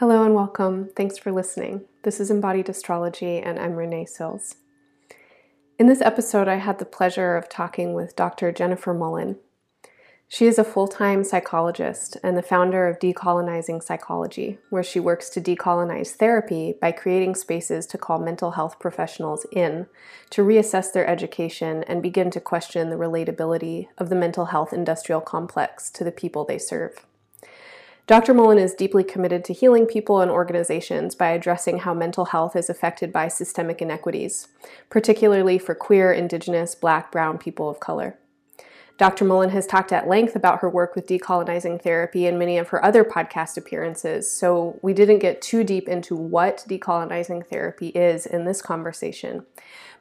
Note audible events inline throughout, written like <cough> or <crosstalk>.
Hello and welcome. Thanks for listening. This is Embodied Astrology, and I'm Renee Sills. In this episode, I had the pleasure of talking with Dr. Jennifer Mullan. She is a full time psychologist and the founder of Decolonizing Psychology, where she works to decolonize therapy by creating spaces to call mental health professionals in to reassess their education and begin to question the relatability of the mental health industrial complex to the people they serve. Dr. Mullan is deeply committed to healing people and organizations by addressing how mental health is affected by systemic inequities, particularly for queer, indigenous, black, brown people of color. Dr. Mullan has talked at length about her work with decolonizing therapy in many of her other podcast appearances, so we didn't get too deep into what decolonizing therapy is in this conversation.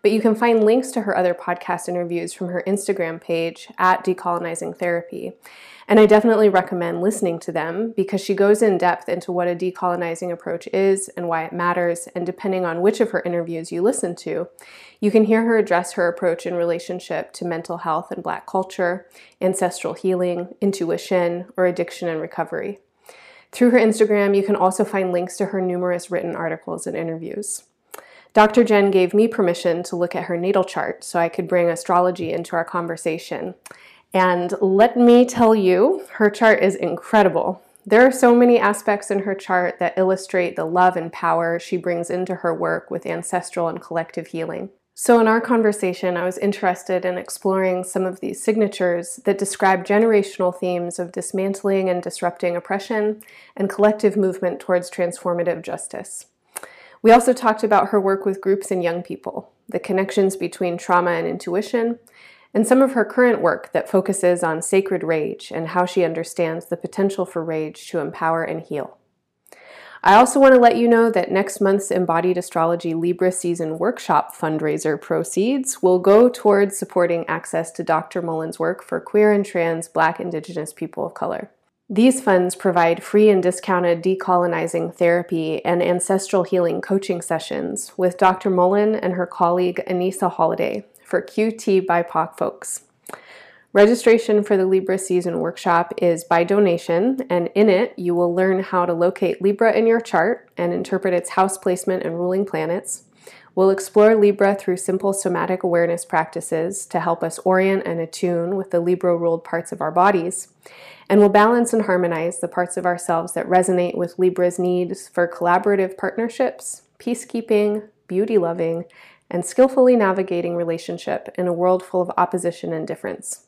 But you can find links to her other podcast interviews from her Instagram page at Decolonizing Therapy. And I definitely recommend listening to them because she goes in depth into what a decolonizing approach is and why it matters. And depending on which of her interviews you listen to, you can hear her address her approach in relationship to mental health and Black culture, ancestral healing, intuition, or addiction and recovery. Through her Instagram, you can also find links to her numerous written articles and interviews. Dr. Jen gave me permission to look at her natal chart so I could bring astrology into our conversation. And let me tell you, her chart is incredible. There are so many aspects in her chart that illustrate the love and power she brings into her work with ancestral and collective healing. So, in our conversation, I was interested in exploring some of these signatures that describe generational themes of dismantling and disrupting oppression and collective movement towards transformative justice. We also talked about her work with groups and young people, the connections between trauma and intuition, and some of her current work that focuses on sacred rage and how she understands the potential for rage to empower and heal. I also want to let you know that next month's Embodied Astrology Libra Season Workshop fundraiser proceeds will go towards supporting access to Dr. Mullan's work for queer and trans Black, Indigenous people of color. These funds provide free and discounted decolonizing therapy and ancestral healing coaching sessions with Dr. Mullan and her colleague Anissa Holiday, for QT BIPOC folks. Registration for the Libra Season Workshop is by donation, and in it, you will learn how to locate Libra in your chart and interpret its house placement and ruling planets. We'll explore Libra through simple somatic awareness practices to help us orient and attune with the Libra ruled parts of our bodies. And we'll balance and harmonize the parts of ourselves that resonate with Libra's needs for collaborative partnerships, peacekeeping, beauty loving, and skillfully navigating relationship in a world full of opposition and difference.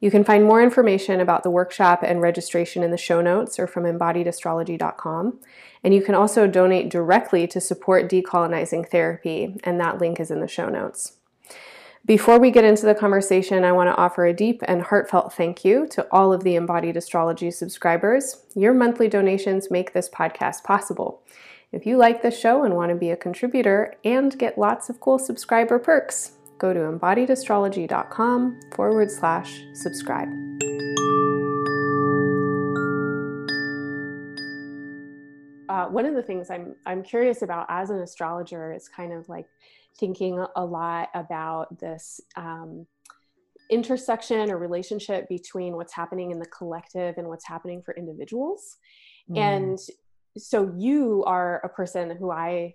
You can find more information about the workshop and registration in the show notes or from embodiedastrology.com. And you can also donate directly to support decolonizing therapy, and that link is in the show notes. Before we get into the conversation, I want to offer a deep and heartfelt thank you to all of the Embodied Astrology subscribers. Your monthly donations make this podcast possible. If you like this show and want to be a contributor and get lots of cool subscriber perks, go to embodiedastrology.com forward slash subscribe. Uh, one of the things I'm I'm curious about as an astrologer is kind of like thinking a lot about this um, intersection or relationship between what's happening in the collective and what's happening for individuals. Mm. And so you are a person who I,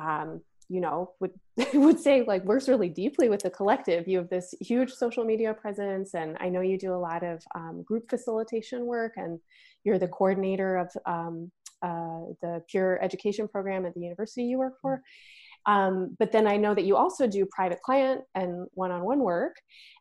um, you know, would <laughs> would say like works really deeply with the collective. You have this huge social media presence, and I know you do a lot of um, group facilitation work, and you're the coordinator of um, uh, the Peer Education program at the university you work for. Um, but then I know that you also do private client and one-on-one work,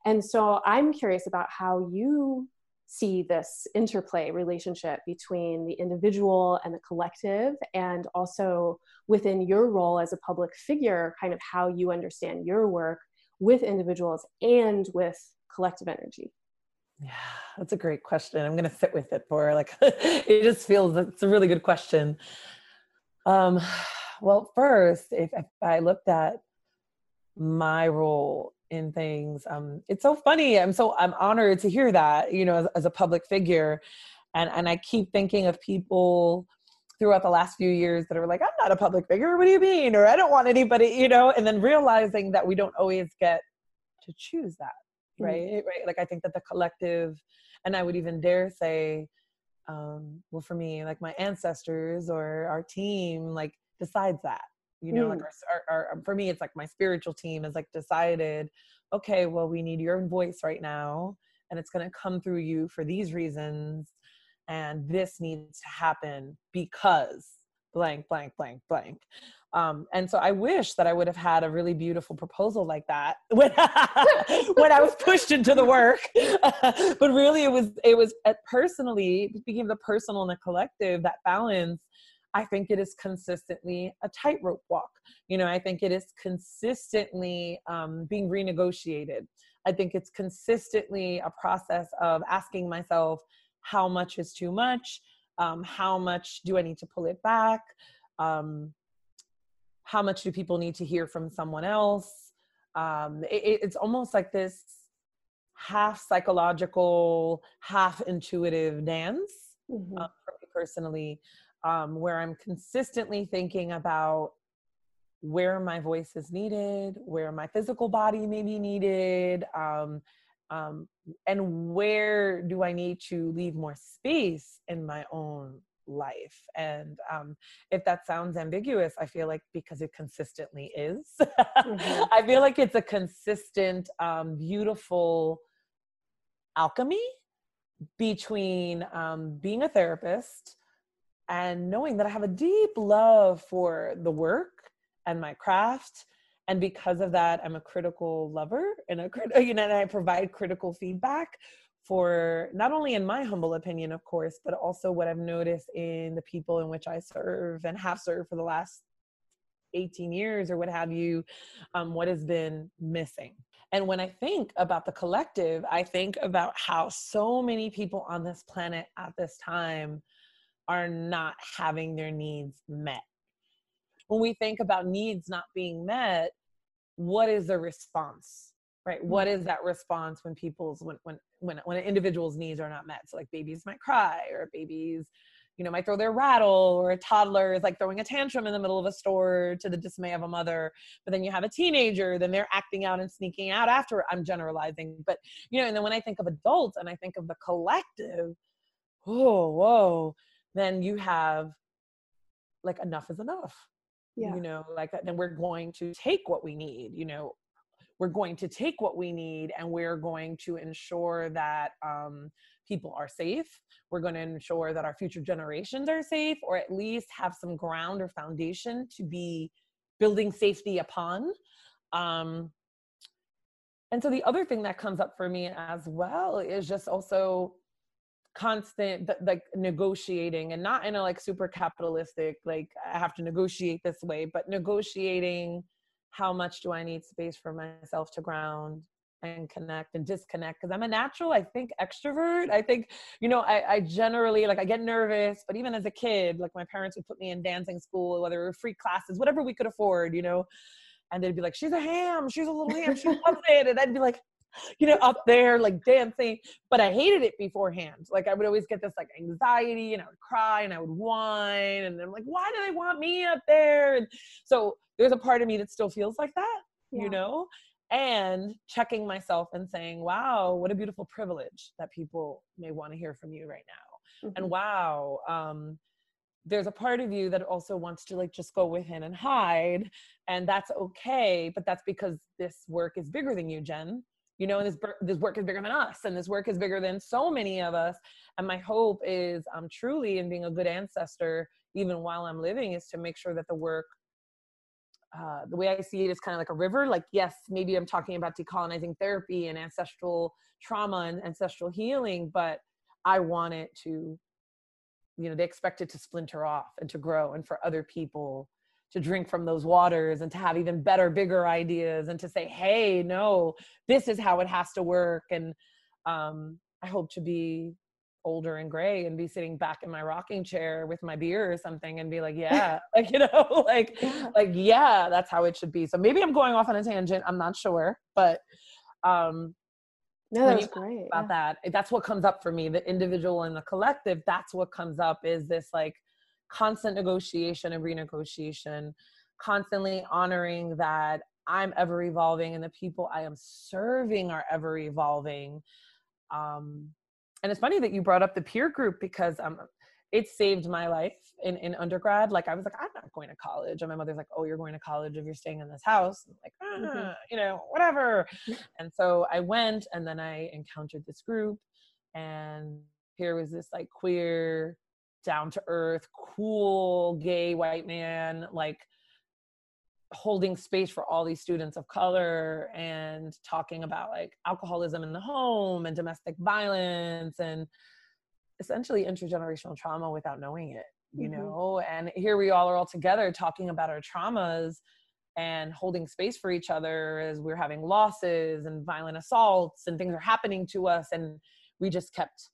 and so I'm curious about how you see this interplay relationship between the individual and the collective and also within your role as a public figure kind of how you understand your work with individuals and with collective energy. Yeah that's a great question. I'm going to sit with it for like <laughs> it just feels it's a really good question. Um well first if, if i looked at my role in things. Um, it's so funny. I'm so I'm honored to hear that, you know, as, as, a public figure. And and I keep thinking of people throughout the last few years that are like, I'm not a public figure. What do you mean? Or I don't want anybody, you know, and then realizing that we don't always get to choose that. Mm-hmm. Right. Mm-hmm. Right. Like I think that the collective, and I would even dare say, um, well for me like my ancestors or our team like decides that you know mm. like our, our, our, for me it's like my spiritual team has like decided okay well we need your voice right now and it's going to come through you for these reasons and this needs to happen because blank blank blank blank um, and so I wish that I would have had a really beautiful proposal like that <laughs> when, <laughs> when I was pushed into the work. <laughs> but really, it was it was uh, personally speaking of the personal and the collective that balance. I think it is consistently a tightrope walk. You know, I think it is consistently um, being renegotiated. I think it's consistently a process of asking myself how much is too much, um, how much do I need to pull it back. Um, how much do people need to hear from someone else um, it, it's almost like this half psychological half intuitive dance mm-hmm. uh, for me personally um, where i'm consistently thinking about where my voice is needed where my physical body may be needed um, um, and where do i need to leave more space in my own life. And um, if that sounds ambiguous, I feel like because it consistently is, mm-hmm. <laughs> I feel like it's a consistent, um, beautiful alchemy between um, being a therapist and knowing that I have a deep love for the work and my craft. And because of that, I'm a critical lover and a <laughs> you know, and I provide critical feedback for not only in my humble opinion, of course, but also what I've noticed in the people in which I serve and have served for the last 18 years or what have you, um, what has been missing. And when I think about the collective, I think about how so many people on this planet at this time are not having their needs met. When we think about needs not being met, what is the response? Right? What mm-hmm. is that response when people's when when when when an individual's needs are not met so like babies might cry or babies you know might throw their rattle or a toddler is like throwing a tantrum in the middle of a store to the dismay of a mother but then you have a teenager then they're acting out and sneaking out after i'm generalizing but you know and then when i think of adults and i think of the collective oh whoa then you have like enough is enough yeah. you know like then we're going to take what we need you know we're going to take what we need and we're going to ensure that um, people are safe. We're going to ensure that our future generations are safe, or at least have some ground or foundation to be building safety upon. Um, and so the other thing that comes up for me as well is just also constant like negotiating and not in a like super capitalistic like i have to negotiate this way but negotiating how much do I need space for myself to ground and connect and disconnect because i'm a natural i think extrovert. I think you know I, I, generally like i get nervous but even as a kid like my parents would put me in dancing school whether it were free classes whatever we could afford you know and they'd be like she's a ham she's a little ham she loves it and i'd be like <laughs> you know up there like dancing but i hated it beforehand like i would always get this like anxiety and i would cry and i would whine and i'm like why do they want me up there and so there's a part of me that still feels like that, yeah. you know? And checking myself and saying, wow, what a beautiful privilege that people may want to hear from you right now. Mm-hmm. And wow, um, there's a part of you that also wants to like just go within and hide and that's okay but that's because this work is bigger than you jen you know and this this work is bigger than us and this work is bigger than so many of us and my hope is um truly in being a good ancestor even while i'm living is to make sure that the work uh, the way I see it is kind of like a river. Like, yes, maybe I'm talking about decolonizing therapy and ancestral trauma and ancestral healing, but I want it to, you know, they expect it to splinter off and to grow and for other people to drink from those waters and to have even better, bigger ideas and to say, hey, no, this is how it has to work. And um, I hope to be older and gray and be sitting back in my rocking chair with my beer or something and be like yeah like <laughs> <laughs> you know <laughs> like like yeah that's how it should be so maybe i'm going off on a tangent i'm not sure but um no that's great about yeah. that that's what comes up for me the individual and the collective that's what comes up is this like constant negotiation and renegotiation constantly honoring that i'm ever evolving and the people i am serving are ever evolving um and it's funny that you brought up the peer group because um, it saved my life in, in undergrad. Like I was like, I'm not going to college. And my mother's like, oh, you're going to college if you're staying in this house. I'm like, ah, mm-hmm. you know, whatever. and so I went and then I encountered this group and here was this like queer, down to earth, cool, gay white man, like holding space for all these students of color and talking about like alcoholism in the home and domestic violence and essentially intergenerational trauma without knowing it you mm-hmm. know? And here we all are all together talking about our traumas and holding space for each other as we're having losses and violent assaults and things are happening to us and we just kept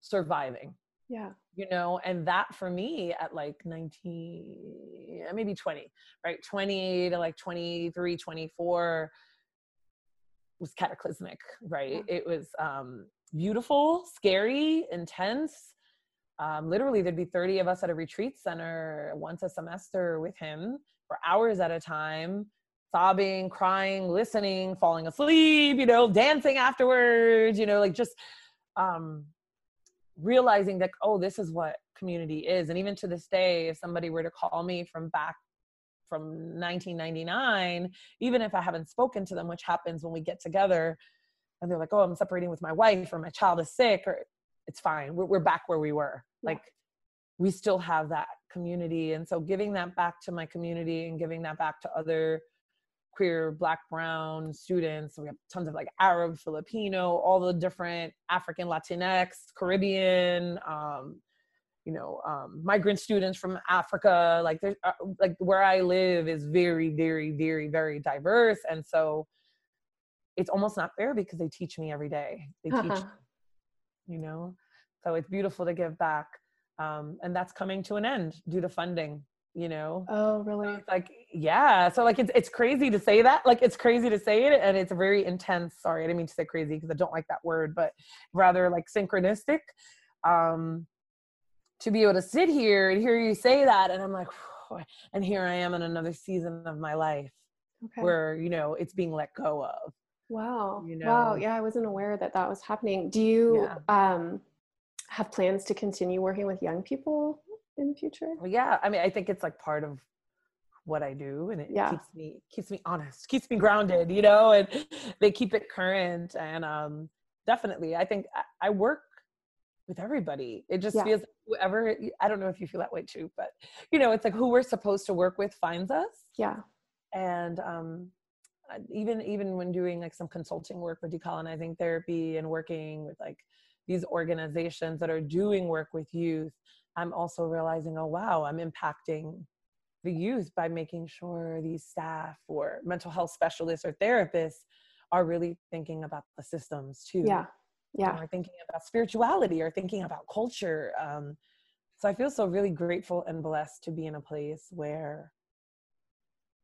surviving. Yeah you know and that for me at like 19 maybe 20 right? 20 to like 23 24 was cataclysmic right? Yeah. it was um beautiful scary intense. Um, literally there'd be 30 of us at a retreat center once a semester with him for hours at a time sobbing crying listening falling asleep you know dancing afterwards you know like just um realizing that oh this is what community is. And even to this day if somebody were to call me from back from 1999 even if i haven't spoken to them which happens when we get together and they're like oh i'm separating with my wife or my child is sick or it's fine. We're, we're back where we were. Yeah. like we still have that community. And so giving that back to my community and giving that back to other queer black brown students. We have tons of like arab filipino all the different african latinx caribbean um, you know um, migrant students from africa. Like there's uh, like where i live is very very very very diverse. And so it's almost not fair because they teach me every day. They teach uh-huh. you know? So it's beautiful to give back. Um, and that's coming to an end due to funding you know oh really so like yeah so like it's it's crazy to say that like it's crazy to say it and it's very intense sorry i didn't mean to say crazy because i don't like that word but rather like synchronistic um to be able to sit here and hear you say that and i'm like and here i am in another season of my life okay. where you know it's being let go of wow you know? wow yeah i wasn't aware that that was happening do you yeah. um have plans to continue working with young people in the future? Yeah, I mean, I think it's like part of what I do, and it yeah. keeps me keeps me honest, <laughs> keeps me grounded, you know, and they keep it current. And um, definitely, I think I, I work with everybody. It just yeah. feels whoever. I don't know if you feel that way too, but you know, it's like who we're supposed to work with finds us. Yeah. And um, even even when doing like some consulting work for decolonizing therapy and working with like these organizations that are doing work with youth I'm also realizing, oh, wow, I'm impacting the youth by making sure these staff or mental health specialists or therapists are really thinking about the systems too. Yeah. Yeah. Or thinking about spirituality or thinking about culture. Um, so I feel so really grateful and blessed to be in a place where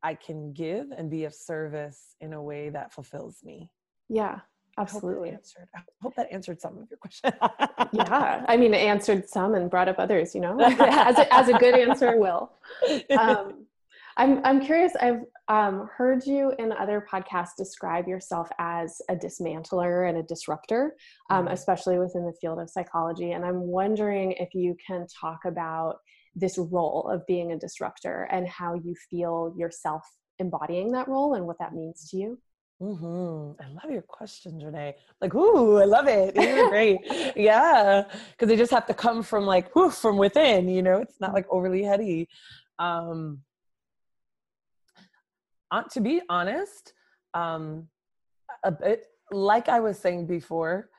I can give and be of service in a way that fulfills me. Yeah. Absolutely. I hope, answered. I hope that answered some of your questions. <laughs> yeah. I mean, it answered some and brought up others, you know, <laughs> as, a, as a good answer will. <laughs> Um, I'm, I'm curious, I've um, heard you in other podcasts describe yourself as a dismantler and a disruptor, um, mm-hmm. especially within the field of psychology. And I'm wondering if you can talk about this role of being a disruptor and how you feel yourself embodying that role and what that means to you. Mm-hmm. I love your questions, Renee. Like, ooh, I love it. These great. <laughs> yeah, because they just have to come from like, whoo, from within. You know, it's not like overly heady. Um, to be honest, um, a bit like I was saying before,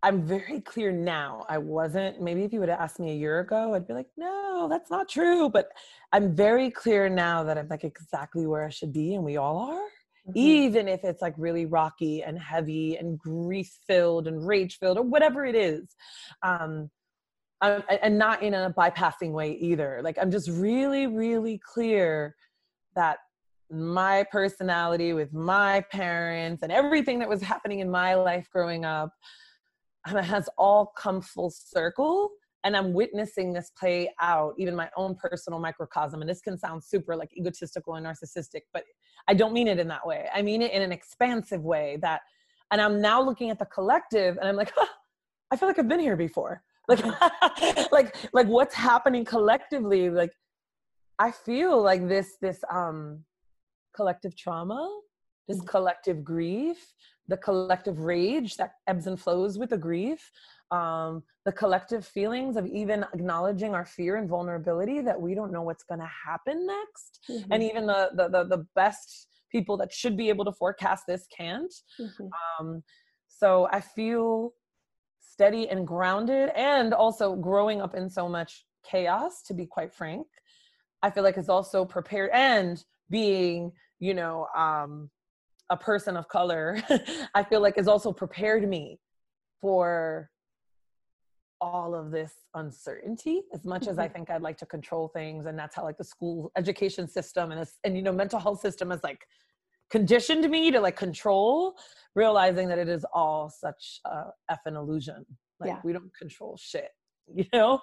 I'm very clear now. I wasn't. Maybe if you would have asked me a year ago, I'd be like, no, that's not true. But I'm very clear now that I'm like exactly where I should be, and we all are mm-hmm. even if it's like really rocky and heavy and grief filled and rage filled or whatever it is. Um, um, and not in a bypassing way either. Like I'm just really, really clear that my personality with my parents and everything that was happening in my life growing up has all come full circle and i'm witnessing this play out even my own personal microcosm and this can sound super like egotistical and narcissistic but i don't mean it in that way i mean it in an expansive way that and i'm now looking at the collective and i'm like huh, I feel like I've been here before. <laughs> Like, <laughs> like, like what's happening collectively? Like, I feel like this, this, um, collective trauma, this mm-hmm. collective grief, the collective rage that ebbs and flows with the grief, um, the collective feelings of even acknowledging our fear and vulnerability that we don't know what's going to happen next, mm-hmm. and even the, the, the the best people that should be able to forecast this can't. Mm-hmm. Um, so I feel steady and grounded, and also growing up in so much chaos. To be quite frank, I feel like it's also prepared and being, you know, um, a person of color, <laughs> I feel like has also prepared me for all of this uncertainty as much mm-hmm. as i mm-hmm. think i'd like to control things and that's how like the school education system and this and you know mental health system is like conditioned me to like control realizing that it is all such a effing illusion like yeah. we don't control shit <laughs> you know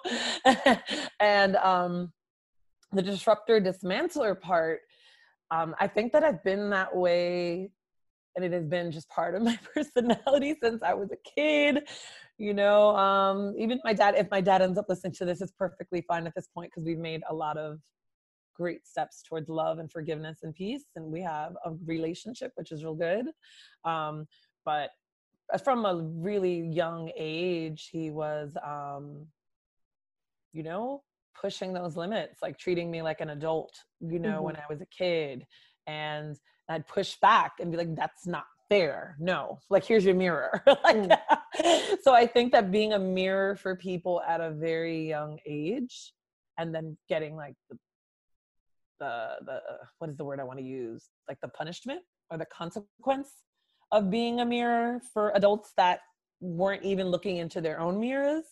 and um the disruptor dismantler part um i think that i've been that way and it has been just part of my <laughs> personality since i was a kid you know um even my dad if my dad ends up listening to this it's perfectly fine at this point because we've made a lot of great steps towards love and forgiveness and peace and we have a relationship which is real good um but from a really young age he was um you know pushing those limits like treating me like an adult you know mm-hmm. when i was a kid and i'd push back and be like that's not fair no like here's your mirror <laughs> like, mm. <laughs> so i think that being a mirror for people at a very young age and then getting like the the the what is the word i want to use like the punishment or the consequence of being a mirror for adults that weren't even looking into their own mirrors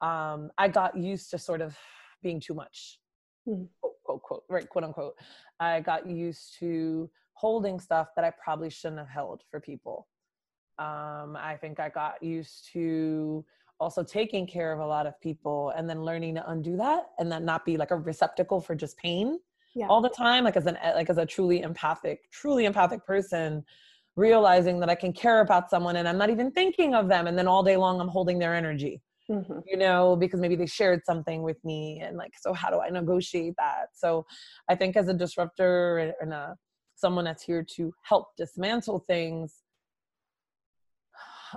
um i got used to sort of being too much mm. quote, quote quote right quote unquote i got used to holding stuff that I probably shouldn't have held for people. Um, I think I got used to also taking care of a lot of people and then learning to undo that and then not be like a receptacle for just pain yeah. all the time like as an like as a truly empathic truly empathic person realizing that i can care about someone and i'm not even thinking of them and then all day long i'm holding their energy mm-hmm. you know because maybe they shared something with me and like so how do i negotiate that so i think as a disruptor and a someone that's here to help dismantle things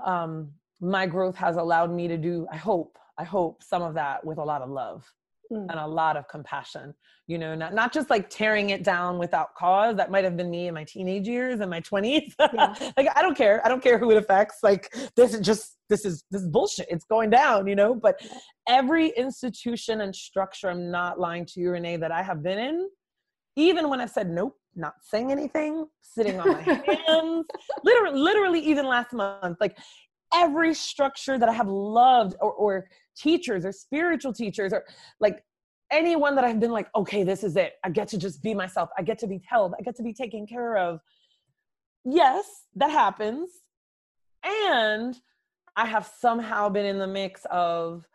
um, my growth has allowed me to do i hope i hope some of that with a lot of love mm. and a lot of compassion you know not, not just like tearing it down without cause. That might have been me in my teenage years and my 20s <laughs> yeah. like i don't care. I don't care who it affects. Like this is just this is this is bullshit. It's going down you know? But every institution and structure i'm not lying to you renee that i have been in even when i said nope not saying anything, sitting on my <laughs> hands, literally, literally, even last month, like every structure that I have loved, or, or teachers, or spiritual teachers, or like anyone that I've been like, okay, this is it. I get to just be myself. I get to be held. I get to be taken care of. Yes, that happens. And I have somehow been in the mix of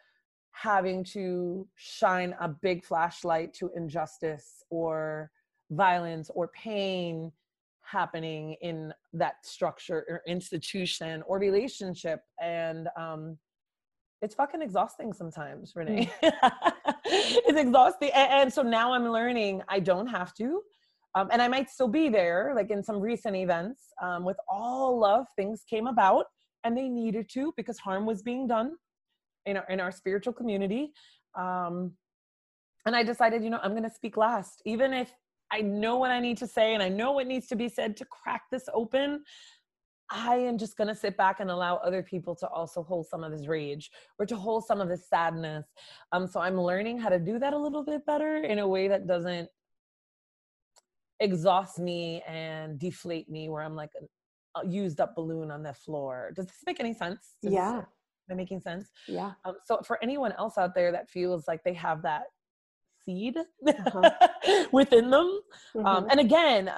having to shine a big flashlight to injustice or violence or pain happening in that structure or institution or relationship. And um it's fucking exhausting sometimes renee. Mm. <laughs> it's exhausting. And, and, so now i'm learning i don't have to um, and i might still be there like in some recent events um, with all love things came about and they needed to because harm was being done in our in our spiritual community. Um, and i decided you know i'm going to speak last even if I know what I need to say and I know what needs to be said to crack this open. I am just going to sit back and allow other people to also hold some of this rage or to hold some of this sadness. Um, so I'm learning how to do that a little bit better in a way that doesn't exhaust me and deflate me, where I'm like a, used up balloon on the floor. Does this make any sense? Does yeah. Am I making sense? Yeah. Um, so for anyone else out there that feels like they have that seed uh-huh. <laughs> within them. Um, mm-hmm. Um, and again,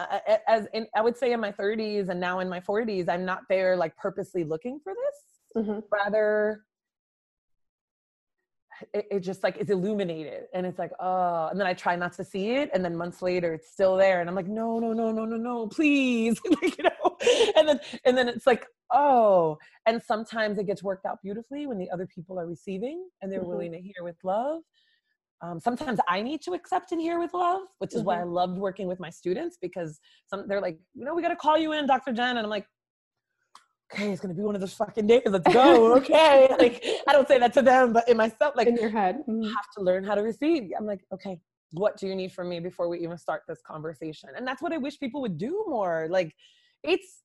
as in, I would say in my 30s and now in my 40s, I'm not there like purposely looking for this. Mm-hmm. Rather, it, it, just like it's illuminated and it's like oh and then i try not to see it and then months later it's still there and i'm like no no no no no no please <laughs> like, you know and then and then it's like oh and sometimes it gets worked out beautifully when the other people are receiving and they're mm-hmm. willing to hear with love um, sometimes i need to accept and hear with love which is mm-hmm. why i loved working with my students because some they're like you know we got to call you in dr jen and i'm like okay, it's gonna be one of those fucking days. Let's go. <laughs> Okay. <laughs> like I don't say that to them, but in myself, like in your head, mm-hmm. have to learn how to receive. I'm like, okay, what do you need from me before we even start this conversation? And that's what I wish people would do more. Like it's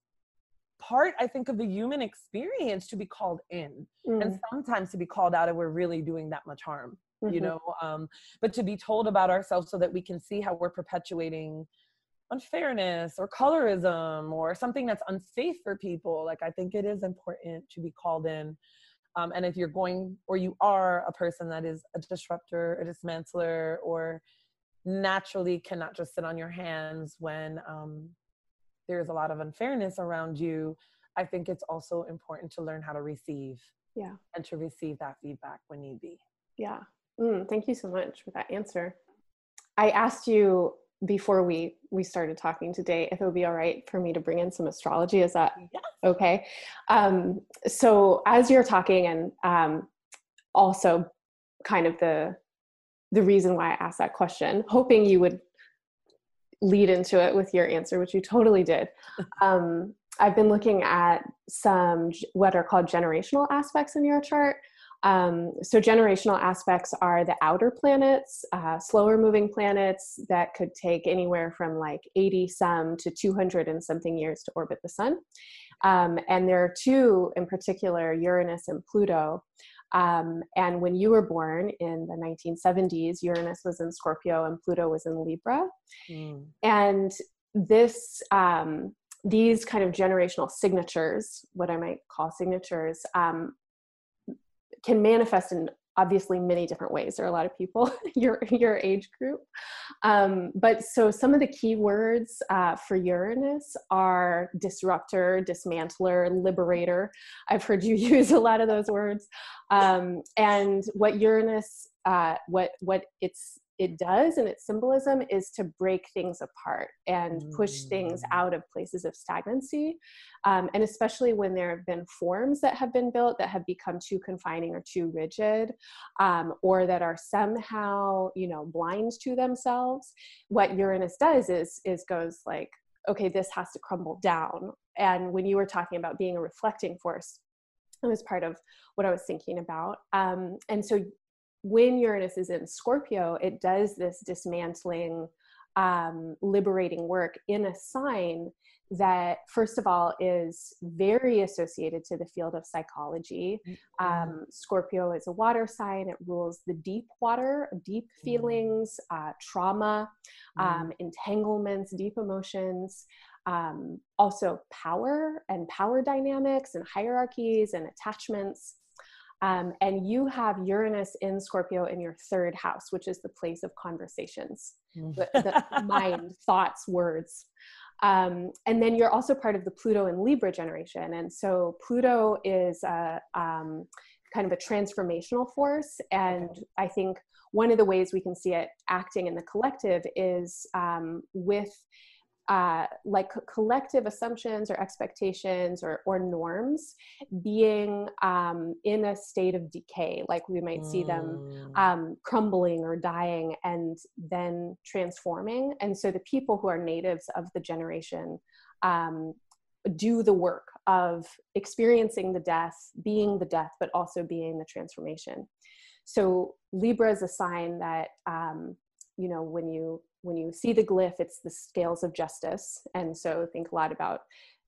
part, I think, of the human experience to be called in. Mm. And sometimes to be called out and we're really doing that much harm. Mm-hmm. You know, um, but to be told about ourselves so that we can see how we're perpetuating unfairness or colorism or something that's unsafe for people like i think it is important to be called in. Um, and if you're going or you are a person that is a disruptor a dismantler or naturally cannot just sit on your hands when um, there's a lot of unfairness around you i think it's also important to learn how to receive yeah. and to receive that feedback when need be. Yeah mm, thank you so much for that answer. I asked you before we we started talking today if it would be all right for me to bring in some astrology. Is that yes. okay? Um, so as you're talking and um, also kind of the the reason why i asked that question hoping you would lead into it with your answer which you totally did. <laughs> Um, i've been looking at some what are called generational aspects in your chart um, so, generational aspects are the outer planets, uh, slower moving planets that could take anywhere from like 80 some to 200 and something years to orbit the sun. Um, and there are two in particular, Uranus and Pluto. Um, and when you were born in the 1970s, Uranus was in Scorpio and Pluto was in Libra. Mm. And this, um, these kind of generational signatures, what I might call signatures, um, can manifest in obviously many different ways. There are a lot of people <laughs> your your age group. Um, but so some of the key words uh, for uranus are disruptor dismantler liberator. I've heard you <laughs> use a lot of those words. Um, and what uranus uh, what what it's it does and its symbolism is to break things apart and push things mm. out of places of stagnancy um, and especially when there have been forms that have been built that have become too confining or too rigid um, or that are somehow you know blind to themselves what uranus does is is goes like okay this has to crumble down and when you were talking about being a reflecting force it was part of what I was thinking about. Um, and so when Uranus is in Scorpio, it does this dismantling, um, liberating work in a sign that, first of all, is very associated to the field of psychology. Mm-hmm. Um, Scorpio is a water sign, it rules the deep water, deep mm. feelings, uh, trauma, um, mm. entanglements, deep emotions. Um, also, power and power dynamics and hierarchies and attachments. Um, and you have Uranus in Scorpio in your third house, which is the place of conversations, mm. the, the mind, <laughs> thoughts, words. Um, and then you're also part of the Pluto and Libra generation. And so Pluto is a, um, kind of a transformational force. And I think one of the ways we can see it acting in the collective is um, with uh, like collective assumptions or expectations or, or norms being um, in a state of decay, like we might see them mm. um, crumbling or dying and then transforming. And so the people who are natives of the generation um, do the work of experiencing the death, being the death, but also being the transformation. So Libra is a sign that um, you know when you when you see the glyph it's the scales of justice. And so think a lot about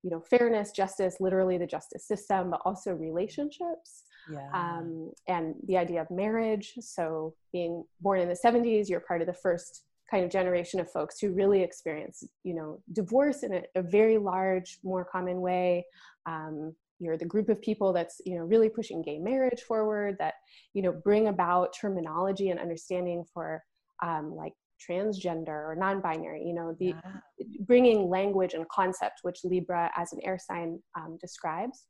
you know fairness justice literally the justice system but also relationships. Yeah. um, and the idea of marriage. So being born in the 70s you're part of the first kind of generation of folks who really experience you know divorce in a, a very large more common way. Um, you're the group of people that's you know really pushing gay marriage forward that you know bring about terminology and understanding for um, like transgender or non-binary you know the yeah. bringing language and concept which libra as an air sign um, describes.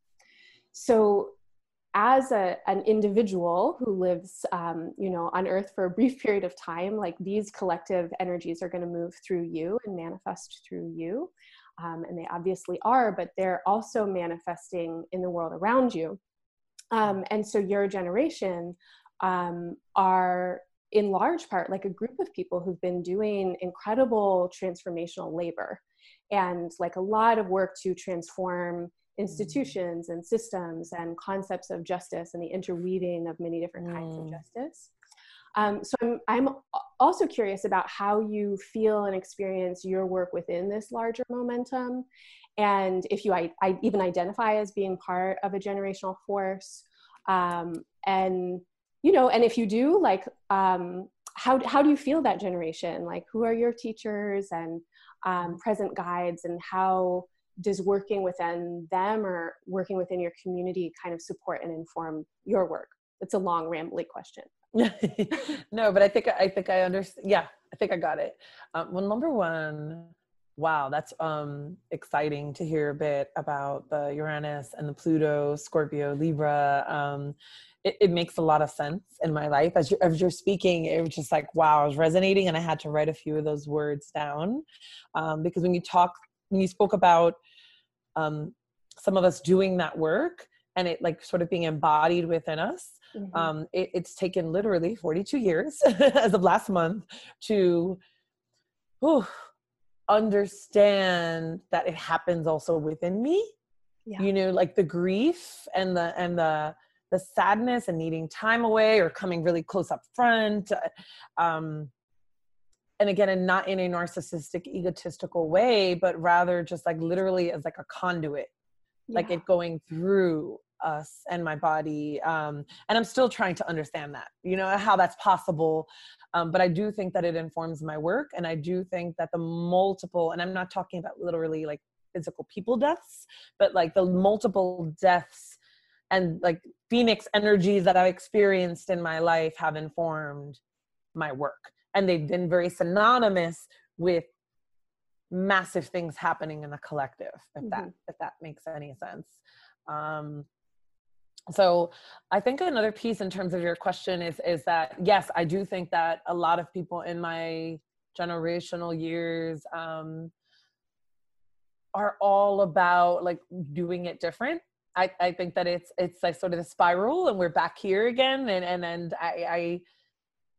So as a, an individual who lives um, you know on earth for a brief <laughs> period of time like these collective energies are going to move through you and manifest through you. Um, and they obviously are but they're also manifesting in the world around you. Um, and so your generation um, are in large part like a group of people who've been doing incredible transformational labor and like a lot of work to transform institutions and systems and concepts of justice and the interweaving of many different kinds of mm. justice. Um, so I'm, I'm also curious about how you feel and experience your work within this larger momentum, and if you I, I even identify as being part of a generational force, um, and you know, and if you do, like, um, how how do you feel that generation? Like, who are your teachers and um, present guides, and how does working within them or working within your community kind of support and inform your work? It's a long, rambly question. <laughs> no, but I think I think I understand. Yeah, I think I got it. Um, well, number one, wow, that's um, exciting to hear a bit about the Uranus and the Pluto, Scorpio, Libra. Um, it, it, makes a lot of sense in my life as you're, as you're speaking. It was just like wow, I was resonating, and I had to write a few of those words down um, because when you talk when you spoke about um, some of us doing that work and it like sort of being embodied within us mm-hmm. um, it, it's taken literally 42 years <laughs> as of last month to whew, understand that it happens also within me yeah. you know like the grief and the and the the sadness and needing time away or coming really close up front um, and again and not in a narcissistic egotistical way but rather just like literally as like a conduit yeah. like it going through us and my body um and i'm still trying to understand that you know how that's possible um, but i do think that it informs my work and i do think that the multiple and i'm not talking about literally like physical people deaths but like the multiple deaths and like phoenix energies that i've experienced in my life have informed my work. And they've been very synonymous with massive things happening in the collective if mm-hmm. that if that makes any sense. Um so i think another piece in terms of your question is is that yes i do think that a lot of people in my generational years um are all about like doing it different I, I think that it's it's like sort of the spiral and we're back here again. And and and I, I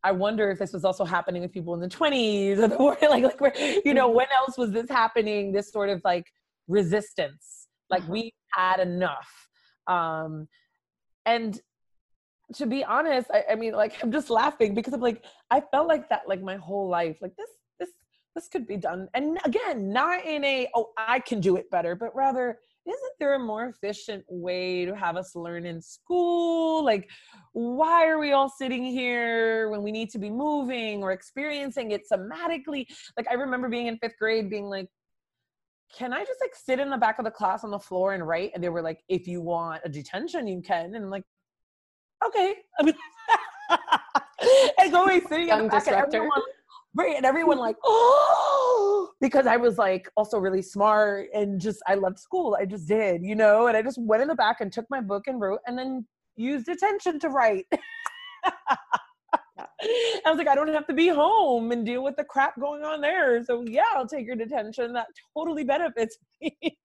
I wonder if this was also happening with people in the 20s or the <laughs> like like where you know when else was this happening? This sort of like resistance like uh-huh. we had enough. Um and to be honest I, I mean like I'm just laughing because I'm like I felt like that like my whole life like this this this could be done. And again not in a oh I can do it better but rather isn't there a more efficient way to have us learn in school? Like, why are we all sitting here when we need to be moving or experiencing it somatically? Like, I remember being in fifth grade being like, can I just like sit in the back of the class on the floor and write? And they were like, if you want a detention, you can. And I'm like, okay. I <laughs> mean, and going sitting in the back and everyone, right, and everyone like, oh, because I was like also really smart and just I loved school. I just did, you know, and I just went in the back and took my book and wrote and then used attention to write. <laughs> I was like, I don't have to be home and deal with the crap going on there. So yeah, I'll take your detention. That totally benefits <laughs> me.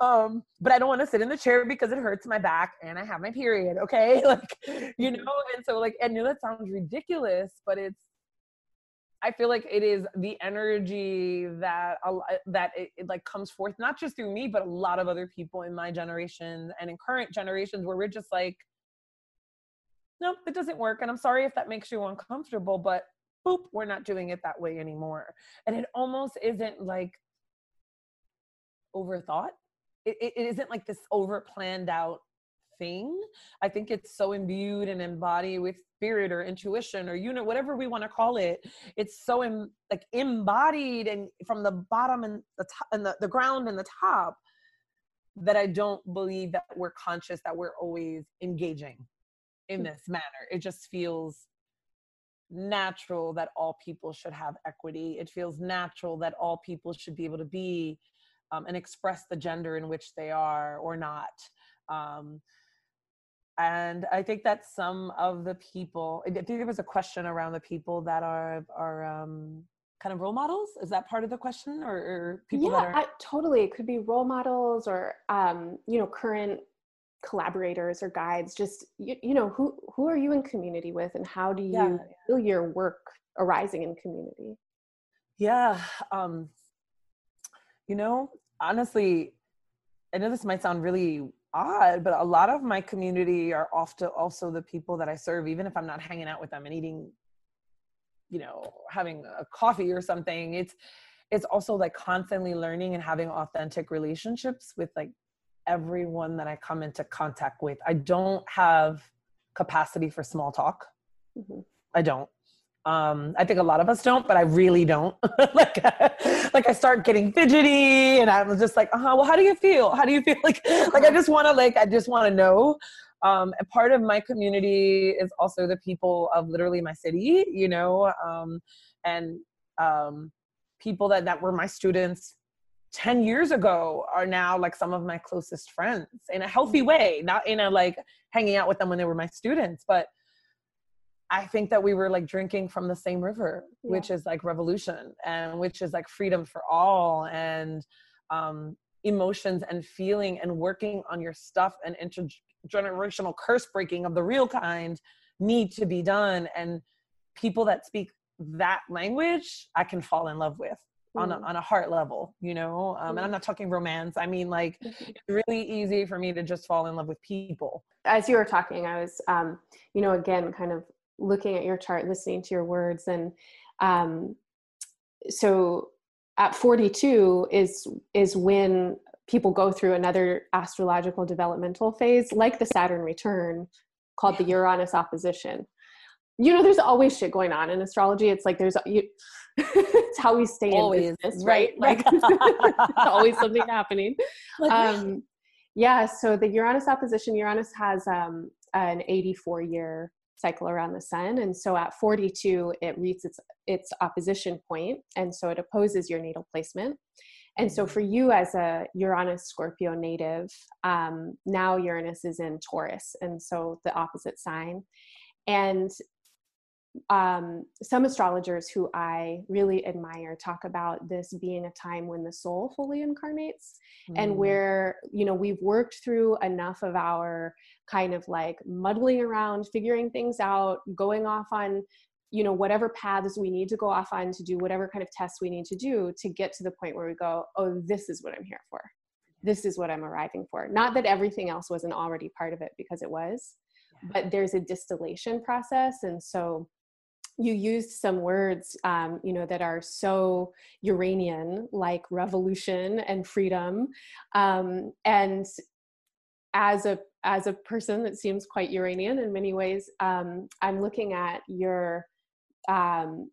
um, but I don't want to sit in the chair because it hurts my back and I have my period. Okay. <laughs> Like, you know, and so like, I know that sounds ridiculous, but it's I feel like it is the energy that that it, it, like comes forth not just through me, but a lot of other people in my generation and in current generations where we're just like, nope, it doesn't work. And I'm sorry if that makes you uncomfortable, but boop, we're not doing it that way anymore. And it almost isn't like overthought. It, it, it isn't like this over planned out thing. I think it's so imbued and embodied with spirit or intuition or unit, whatever we want to call it. It's so Im- like embodied and from the bottom and the top and the, the ground and the top that I don't believe that we're conscious that we're always engaging in hmm. this manner. It just feels natural that all people should have equity. It feels natural that all people should be able to be um, and express the gender in which they are or not. Um, and I think that some of the people, I think there was a question around the people that are are um, kind of role models. Is that part of the question, or, or people yeah, that are? I, totally. It could be role models or um, you know current collaborators or guides. Just you, you know who who are you in community with, and how do you yeah. feel your work arising in community? Yeah, um, you know, honestly, I know this might sound really odd, but a lot of my community are often also the people that I serve, even if I'm not hanging out with them and eating, you know, having a coffee or something. It's it's also like constantly learning and having authentic relationships with like everyone that I come into contact with. I don't have capacity for small talk. Mm-hmm. I don't um i think a lot of us don't but i really don't. <laughs> Like like i start getting fidgety and i'm just like uh-huh well how do you feel? How do you feel? <laughs> Like like i just want to like i just want to know. Um and part of my community is also the people of literally my city you know um and um people that that were my students 10 years ago are now like some of my closest friends in a healthy way not in a like hanging out with them when they were my students but I think that we were like drinking from the same river, yeah. which is like revolution and which is like freedom for all and um, emotions and feeling and working on your stuff and intergenerational curse breaking of the real kind need to be done. And people that speak that language, I can fall in love with. Mm. On a, mm. on a heart level, you know, um, mm. and I'm mm. not talking romance. I mean, like, mm-hmm. it's really easy for me to just fall in love with people. As you were talking, I was, um, you know, again, kind of looking at your chart, listening to your words, and um, so at 42 is is when people go through another astrological developmental phase, like the Saturn return, called the Uranus opposition. You know, there's always shit going on in astrology. It's like there's you. <laughs> it's how we stay always, in business, right? right? Like <laughs> always something happening. <laughs> Um, yeah. So the Uranus opposition, Uranus has um, an 84 year cycle around the sun. And so at 42 it reaches its its opposition point and so it opposes your natal placement. And so for you as a uranus scorpio native um, now uranus is in taurus and so the opposite sign. And um, some astrologers who I really admire talk about this being a time when the soul fully incarnates mm. and where, you know, we've worked through enough of our kind of like muddling around, figuring things out, going off on, you know, whatever paths we need to go off on to do whatever kind of tests we need to do to get to the point where we go, oh, this is what I'm here for. This is what I'm arriving for. Not that everything else wasn't already part of it because it was, but there's a distillation process. And so, you used some words um, you know that are so uranian like revolution and freedom um, and as a as a person that seems quite uranian in many ways um, i'm looking at your um,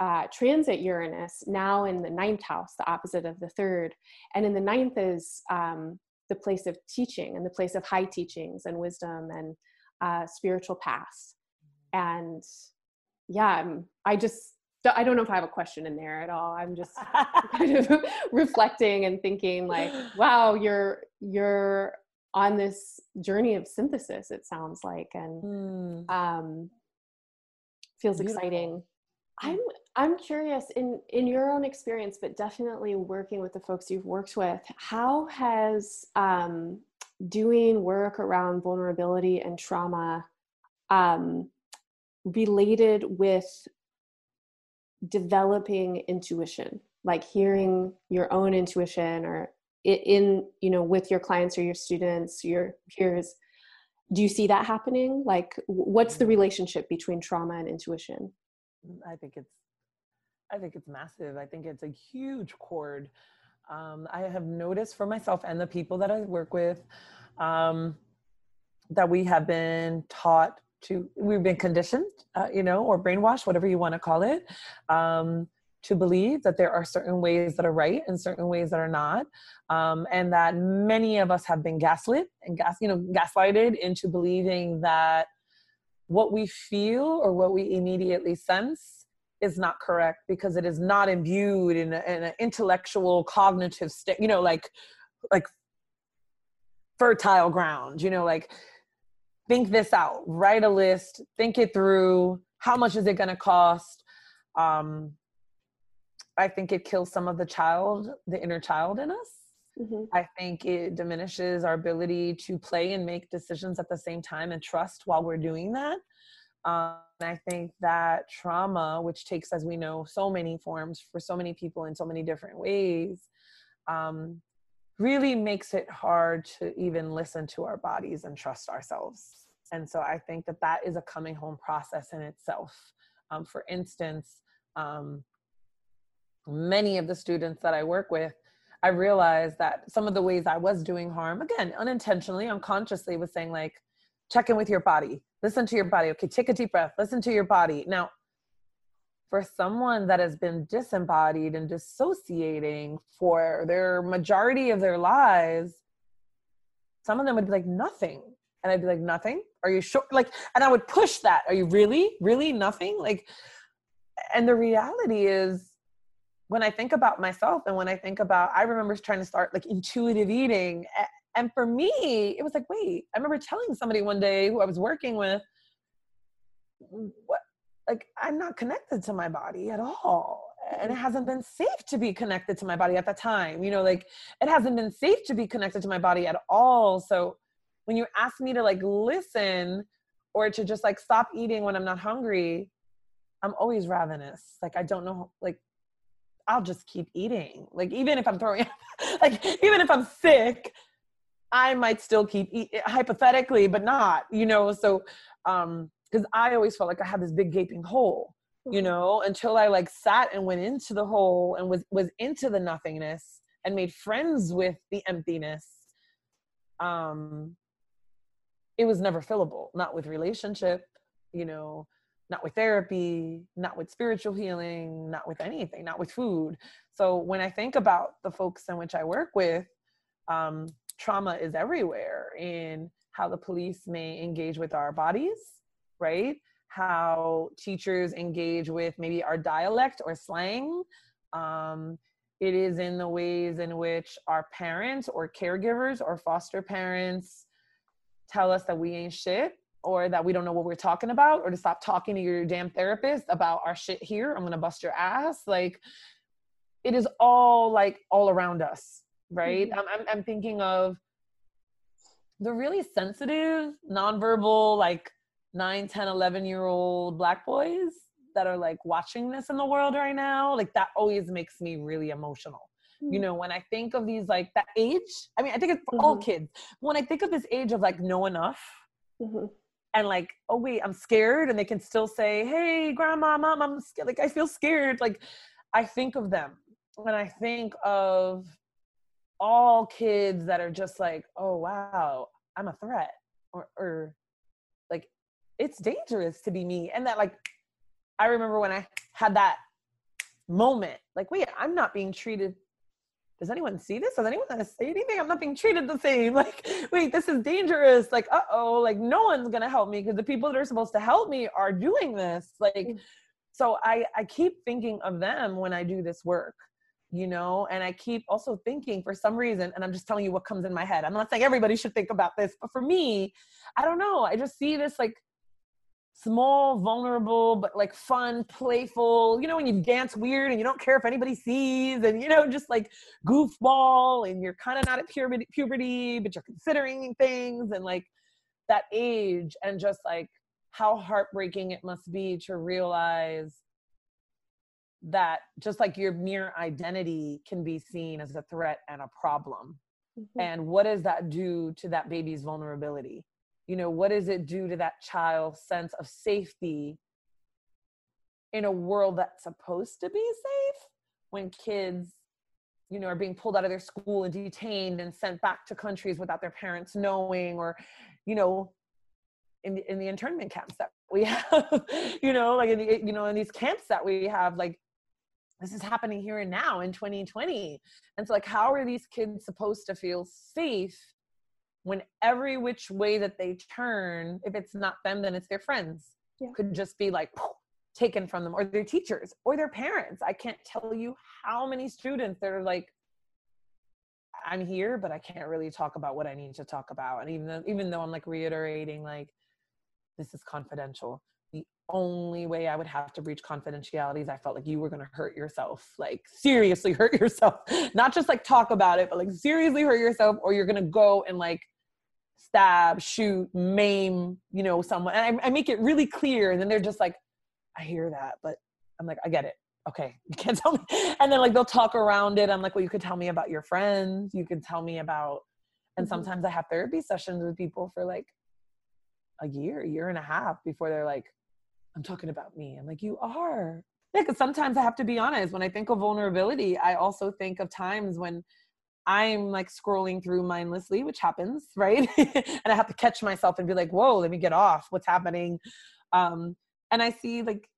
uh, transit uranus now in the ninth house the opposite of the third and in the ninth is um, the place of teaching and the place of high teachings and wisdom and uh, spiritual paths. And yeah, I'm, I just I don't know if I have a question in there at all. I'm just <laughs> kind of <laughs> reflecting and thinking like, wow, you're you're on this journey of synthesis. It sounds like, and mm. um, feels Beautiful. exciting. I'm I'm curious in in your own experience, but definitely working with the folks you've worked with. How has um, doing work around vulnerability and trauma um, related with developing intuition like hearing your own intuition or in you know with your clients or your students your peers. Do you see that happening? Like what's the relationship between trauma and intuition? I think it's i think it's massive. I think it's a huge chord. Um, i have noticed for myself and the people that i work with um, that we have been taught to we've been conditioned uh, you know or brainwashed whatever you want to call it um, to believe that there are certain ways that are right and certain ways that are not um, and that many of us have been gaslit and gas you know gaslighted into believing that what we feel or what we immediately sense is not correct because it is not imbued in, a, in an intellectual cognitive state you know like like fertile ground you know like think this out write a list think it through how much is it going to cost um, i think it kills some of the child the inner child in us mm-hmm. i think it diminishes our ability to play and make decisions at the same time and trust while we're doing that um, I think that trauma, which takes, as we know, so many forms for so many people in so many different ways, um, really makes it hard to even listen to our bodies and trust ourselves. And so I think that that is a coming home process in itself. Um, for instance, um, many of the students that I work with, I realized that some of the ways I was doing harm, again, unintentionally, unconsciously, was saying, like, check in with your body, listen to your body. Okay, take a deep breath, listen to your body. Now, for someone that has been disembodied and dissociating for their majority of their lives, some of them would be like, nothing. And I'd be like, nothing? Are you sure? Like, and I would push that. Are you really, really nothing? Like, and the reality is, when I think about myself and when I think about, I remember trying to start like intuitive eating. And for me, it was like, wait, I remember telling somebody one day who I was working with, what, like I'm not connected to my body at all. And it mm-hmm. hasn't been safe to be connected to my body at that time. You know, like it hasn't been safe to be connected to my body at all. So when you ask me to like listen or to just like stop eating when I'm not hungry, I'm always ravenous. Like I don't know, like I'll just keep eating. Like even if I'm throwing, <laughs> like even if I'm sick, I might still keep eating hypothetically, but not. You know, so um, because I always felt like I had this big gaping hole, you mm-hmm. know, until I like sat and went into the hole and was was into the nothingness and made friends with the emptiness. Um, it was never fillable, not with relationship, you know, not with therapy, not with spiritual healing, not with anything, not with food. So when I think about the folks in which I work with, um, trauma is everywhere in how the police may engage with our bodies, right? How teachers engage with maybe our dialect or slang. Um, it is in the ways in which our parents or caregivers or foster parents tell us that we ain't shit or that we don't know what we're talking about or to stop talking to your damn therapist about our shit here. I'm gonna bust your ass. Like it is all like all around us, right? Mm-hmm. I'm, I'm, thinking of the really sensitive, nonverbal, like 9 10 11 year old black boys that are like watching this in the world right now like that always makes me really emotional. You hmm. know when i think of these like that age i mean i think it's for mm-hmm. all kids when i think of this age of like know enough mm-hmm. and like oh wait i'm scared and they can still say hey grandma mom i'm scared like i feel scared like i think of them when i think of all kids that are just like oh wow i'm a threat or, or like it's dangerous to be me and that like i remember when i had that moment like wait i'm not being treated does anyone see this? Does anyone want to say anything? I'm not being treated the same. <laughs> Like wait this is dangerous. Like uh-oh like no one's gonna help me because the people that are supposed to help me are doing this. Like mm. so i i keep thinking of them when i do this work you know? And i keep also thinking for some reason and i'm just telling you what comes in my head. I'm not saying everybody should think about this but for me i don't know. I just see this like small, vulnerable, but like fun, playful. You know, when you dance weird and you don't care if anybody sees, and you know, just like goofball, and you're kind of not at puberty, puberty, but you're considering things, and like that age, and just like how heartbreaking it must be to realize that just like your mere identity can be seen as a threat and a problem. Mm-hmm. And what does that do to that baby's vulnerability? You know what does it do to that child's sense of safety in a world that's supposed to be safe when kids you know are being pulled out of their school and detained and sent back to countries without their parents knowing or you know in the, in the internment camps that we <laughs> have you know like in the, you know in these camps that we have like this is happening here and now in 2020 and so like how are these kids supposed to feel safe when every which way that they turn, if it's not them, then it's their friends. Yeah. Could just be like taken from them, or their teachers, or their parents. I can't tell you how many students that are like, I'm here, but I can't really talk about what I need to talk about. And even though, even though I'm like reiterating, like, this is confidential. The only way I would have to breach confidentiality is I felt like you were going to hurt yourself, like seriously <laughs> hurt yourself, not just like talk about it, but like seriously hurt yourself, or you're going to go and like stab, shoot, maim, you know, someone. And I, I make it really clear. And then they're just like, I hear that, but I'm like, I get it okay, <laughs> you can't tell me. And then like they'll talk around it. I'm like, well, you could tell me about your friends. You could tell me about, and mm-hmm. sometimes I have therapy sessions with people for like a year, year and a half before they're like, I'm talking about me. I'm like, you are. Yeah, because sometimes I have to be honest. When I think of vulnerability, I also think of times when I'm like scrolling through mindlessly, which happens, <laughs> right? and I have to catch myself and be like, whoa, let me get off. What's happening? Um, and I see like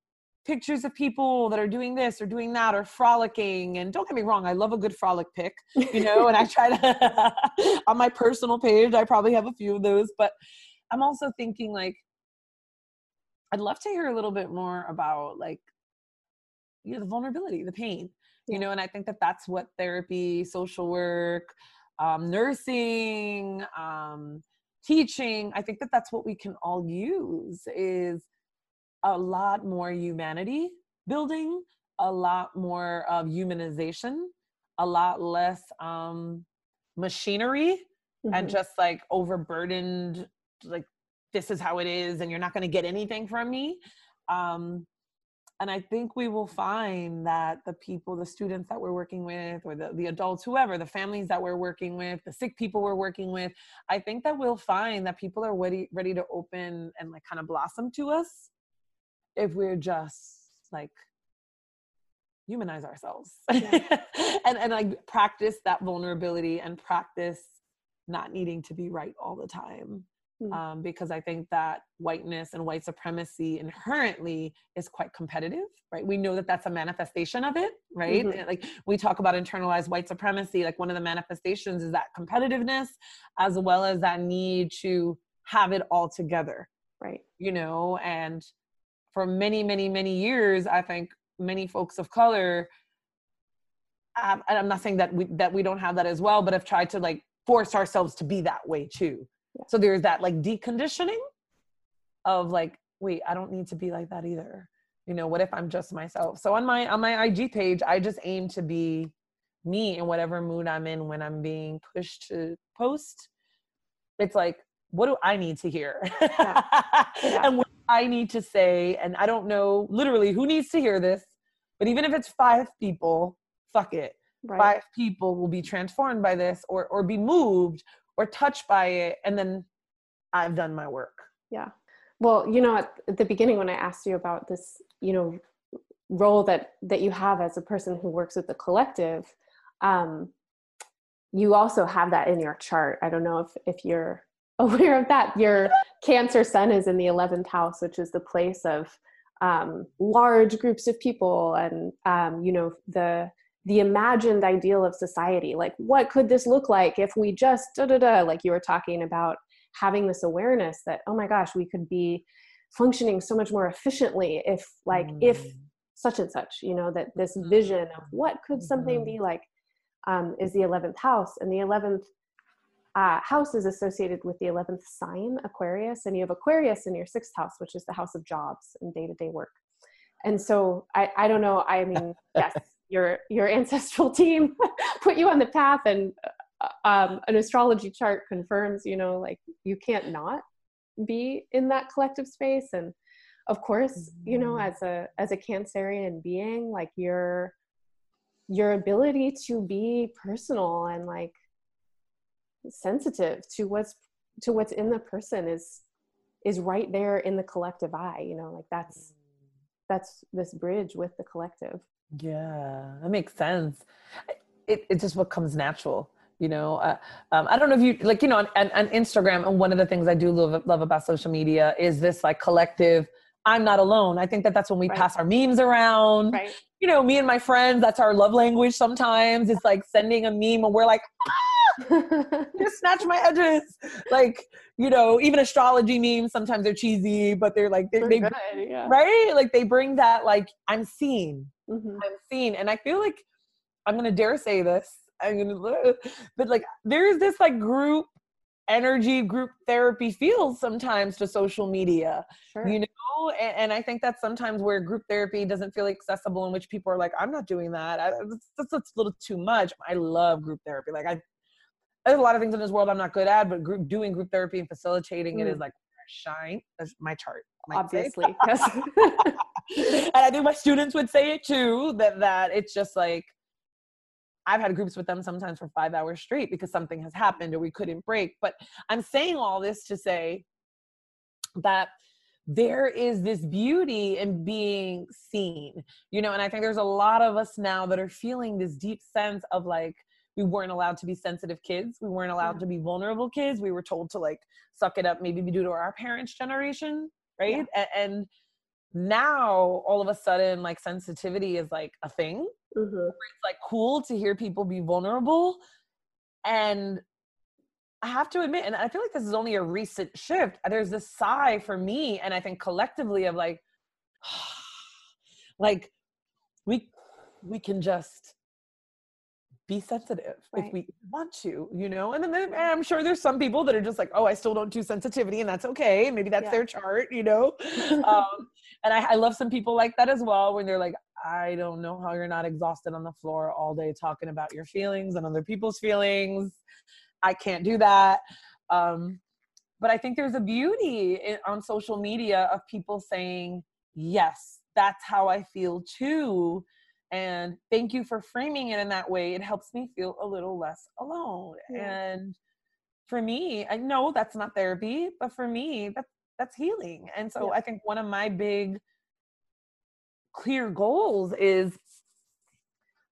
pictures of people that are doing this or doing that or frolicking. And don't get me wrong, I love a good frolic pic, you know, and I try to, <laughs> on my personal page, I probably have a few of those. But I'm also thinking, like, I'd love to hear a little bit more about, like, you know, the vulnerability, the pain, you know, and I think that that's what therapy, social work, um, nursing, um, teaching, I think that that's what we can all use is a lot more humanity building, a lot more of humanization, a lot less um, machinery mm-hmm. and just like overburdened, like this is how it is, and you're not going to get anything from me. Um, and I think we will find that the people, the students that we're working with, or the, the adults, whoever, the families that we're working with, the sick people we're working with, I think that we'll find that people are ready, ready to open and like kind of blossom to us if we're just like humanize ourselves yeah. <laughs> and and like practice that vulnerability and practice not needing to be right all the time mm. um, because i think that whiteness and white supremacy inherently is quite competitive right we know that that's a manifestation of it right mm-hmm. like we talk about internalized white supremacy like one of the manifestations is that competitiveness as well as that need to have it all together right you know and for many, many, many years, I think many folks of color, um, and I'm not saying that we that we don't have that as well, but have tried to like force ourselves to be that way too. Yeah. So there's that like deconditioning of like, wait, I don't need to be like that either. You know, what if I'm just myself? So on my on my IG page, I just aim to be me in whatever mood I'm in when I'm being pushed to post. It's like, what do I need to hear? Yeah. Yeah. <laughs> and what I need to say, and I don't know literally who needs to hear this, but even if it's five people, fuck it. Right. Five people will be transformed by this or or be moved or touched by it, and then I've done my work. Yeah. Well, you know, at the beginning when I asked you about this, you know, role that that you have as a person who works with the collective, um, you also have that in your chart. I don't know if if you're <laughs> aware of that. Your Cancer Sun is in the 11th house, which is the place of um, large groups of people and, um, you know, the the imagined ideal of society. Like, what could this look like if we just da da da? Like you were talking about having this awareness that, oh my gosh, we could be functioning so much more efficiently if, like, mm. if such and such. You know, that this vision of what could something mm-hmm. be like um, is the 11th house, and the 11th uh, house is associated with the 11th sign, Aquarius, and you have Aquarius in your sixth house, which is the house of jobs and day to day work. And so I, I don't know. I mean, <laughs> yes, your your <laughs> ancestral team <laughs> put you on the path, and uh, um, an astrology chart confirms, you know, like you can't not be in that collective space. And of course, you know, mm-hmm. as a as a Cancerian being, like your your ability to be personal and like sensitive to what's to what's in the person is is right there in the collective eye you know like that's that's this bridge with the collective yeah that makes sense it, it's just what comes natural you know uh, um, i don't know if you like you know on, on, on, instagram and one of the things i do love, love about social media is this like collective i'm not alone i think that that's when we right. pass our memes around right. you know me and my friends that's our love language sometimes it's like sending a meme and we're like ah! <laughs> just snatch my edges. Like, you know, even astrology memes, sometimes they're cheesy, but they're like, they, they're they good, yeah. right? Like they bring that, like, I'm seen. Mm-hmm. I'm seen. And I feel like I'm to dare say this. I'm gonna, but like there's this like group energy group therapy feels sometimes to social media sure. you know and, and, i think that's sometimes where group therapy doesn't feel accessible in which people are like i'm not doing that I, that's, that's, a little too much i love group therapy like i there's a lot of things in this world i'm not good at but group doing group therapy and facilitating mm. it is like shine that's my chart obviously <laughs> yes and i think my students would say it too that that it's just like I've had groups with them sometimes for five hours straight because something has happened or we couldn't break. But I'm saying all this to say that there is this beauty in being seen, you know, and I think there's a lot of us now that are feeling this deep sense of like, we weren't allowed to be sensitive kids. We weren't allowed yeah. to be vulnerable kids. We were told to like suck it up, maybe due to our parents' generation, right? Yeah. And, and now all of a sudden, like sensitivity is like a thing mm-hmm. it's like cool to hear people be vulnerable and I have to admit, and I feel like this is only a recent shift. There's this sigh for me, and I think collectively of like, <sighs> like we we can just be sensitive right. if we want to, you know. And then and I'm sure there's some people that are just like, oh, I still don't do sensitivity, and that's okay. Maybe that's yeah. their chart, you know. um, and I, I love some people like that as well, when they're like, I don't know how you're not exhausted on the floor all day talking about your feelings and other people's feelings. I can't do that. Um, but I think there's a beauty in, on social media of people saying, yes, that's how I feel too. And thank you for framing it in that way. It helps me feel a little less alone. Yeah. And for me, I know that's not therapy, but for me, that's that's healing. And so yeah. I think one of my big clear goals is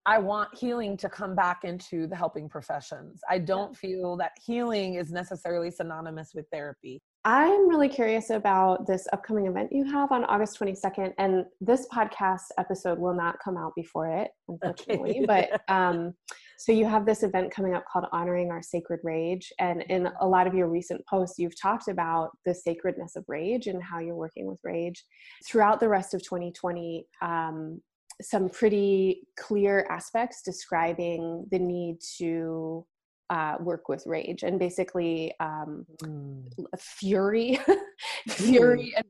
I want healing to come back into the helping professions. I don't feel that healing is necessarily synonymous with therapy. I'm really curious about this upcoming event you have on August 22nd, and this podcast episode will not come out before it, unfortunately. Okay. but <laughs> um, so you have this event coming up called Honoring Our Sacred Rage, and in a lot of your recent posts, you've talked about the sacredness of rage and how you're working with rage. Throughout the rest of 2020, um, some pretty clear aspects describing the need to uh, work with rage and basically um, mm. fury, <laughs> fury and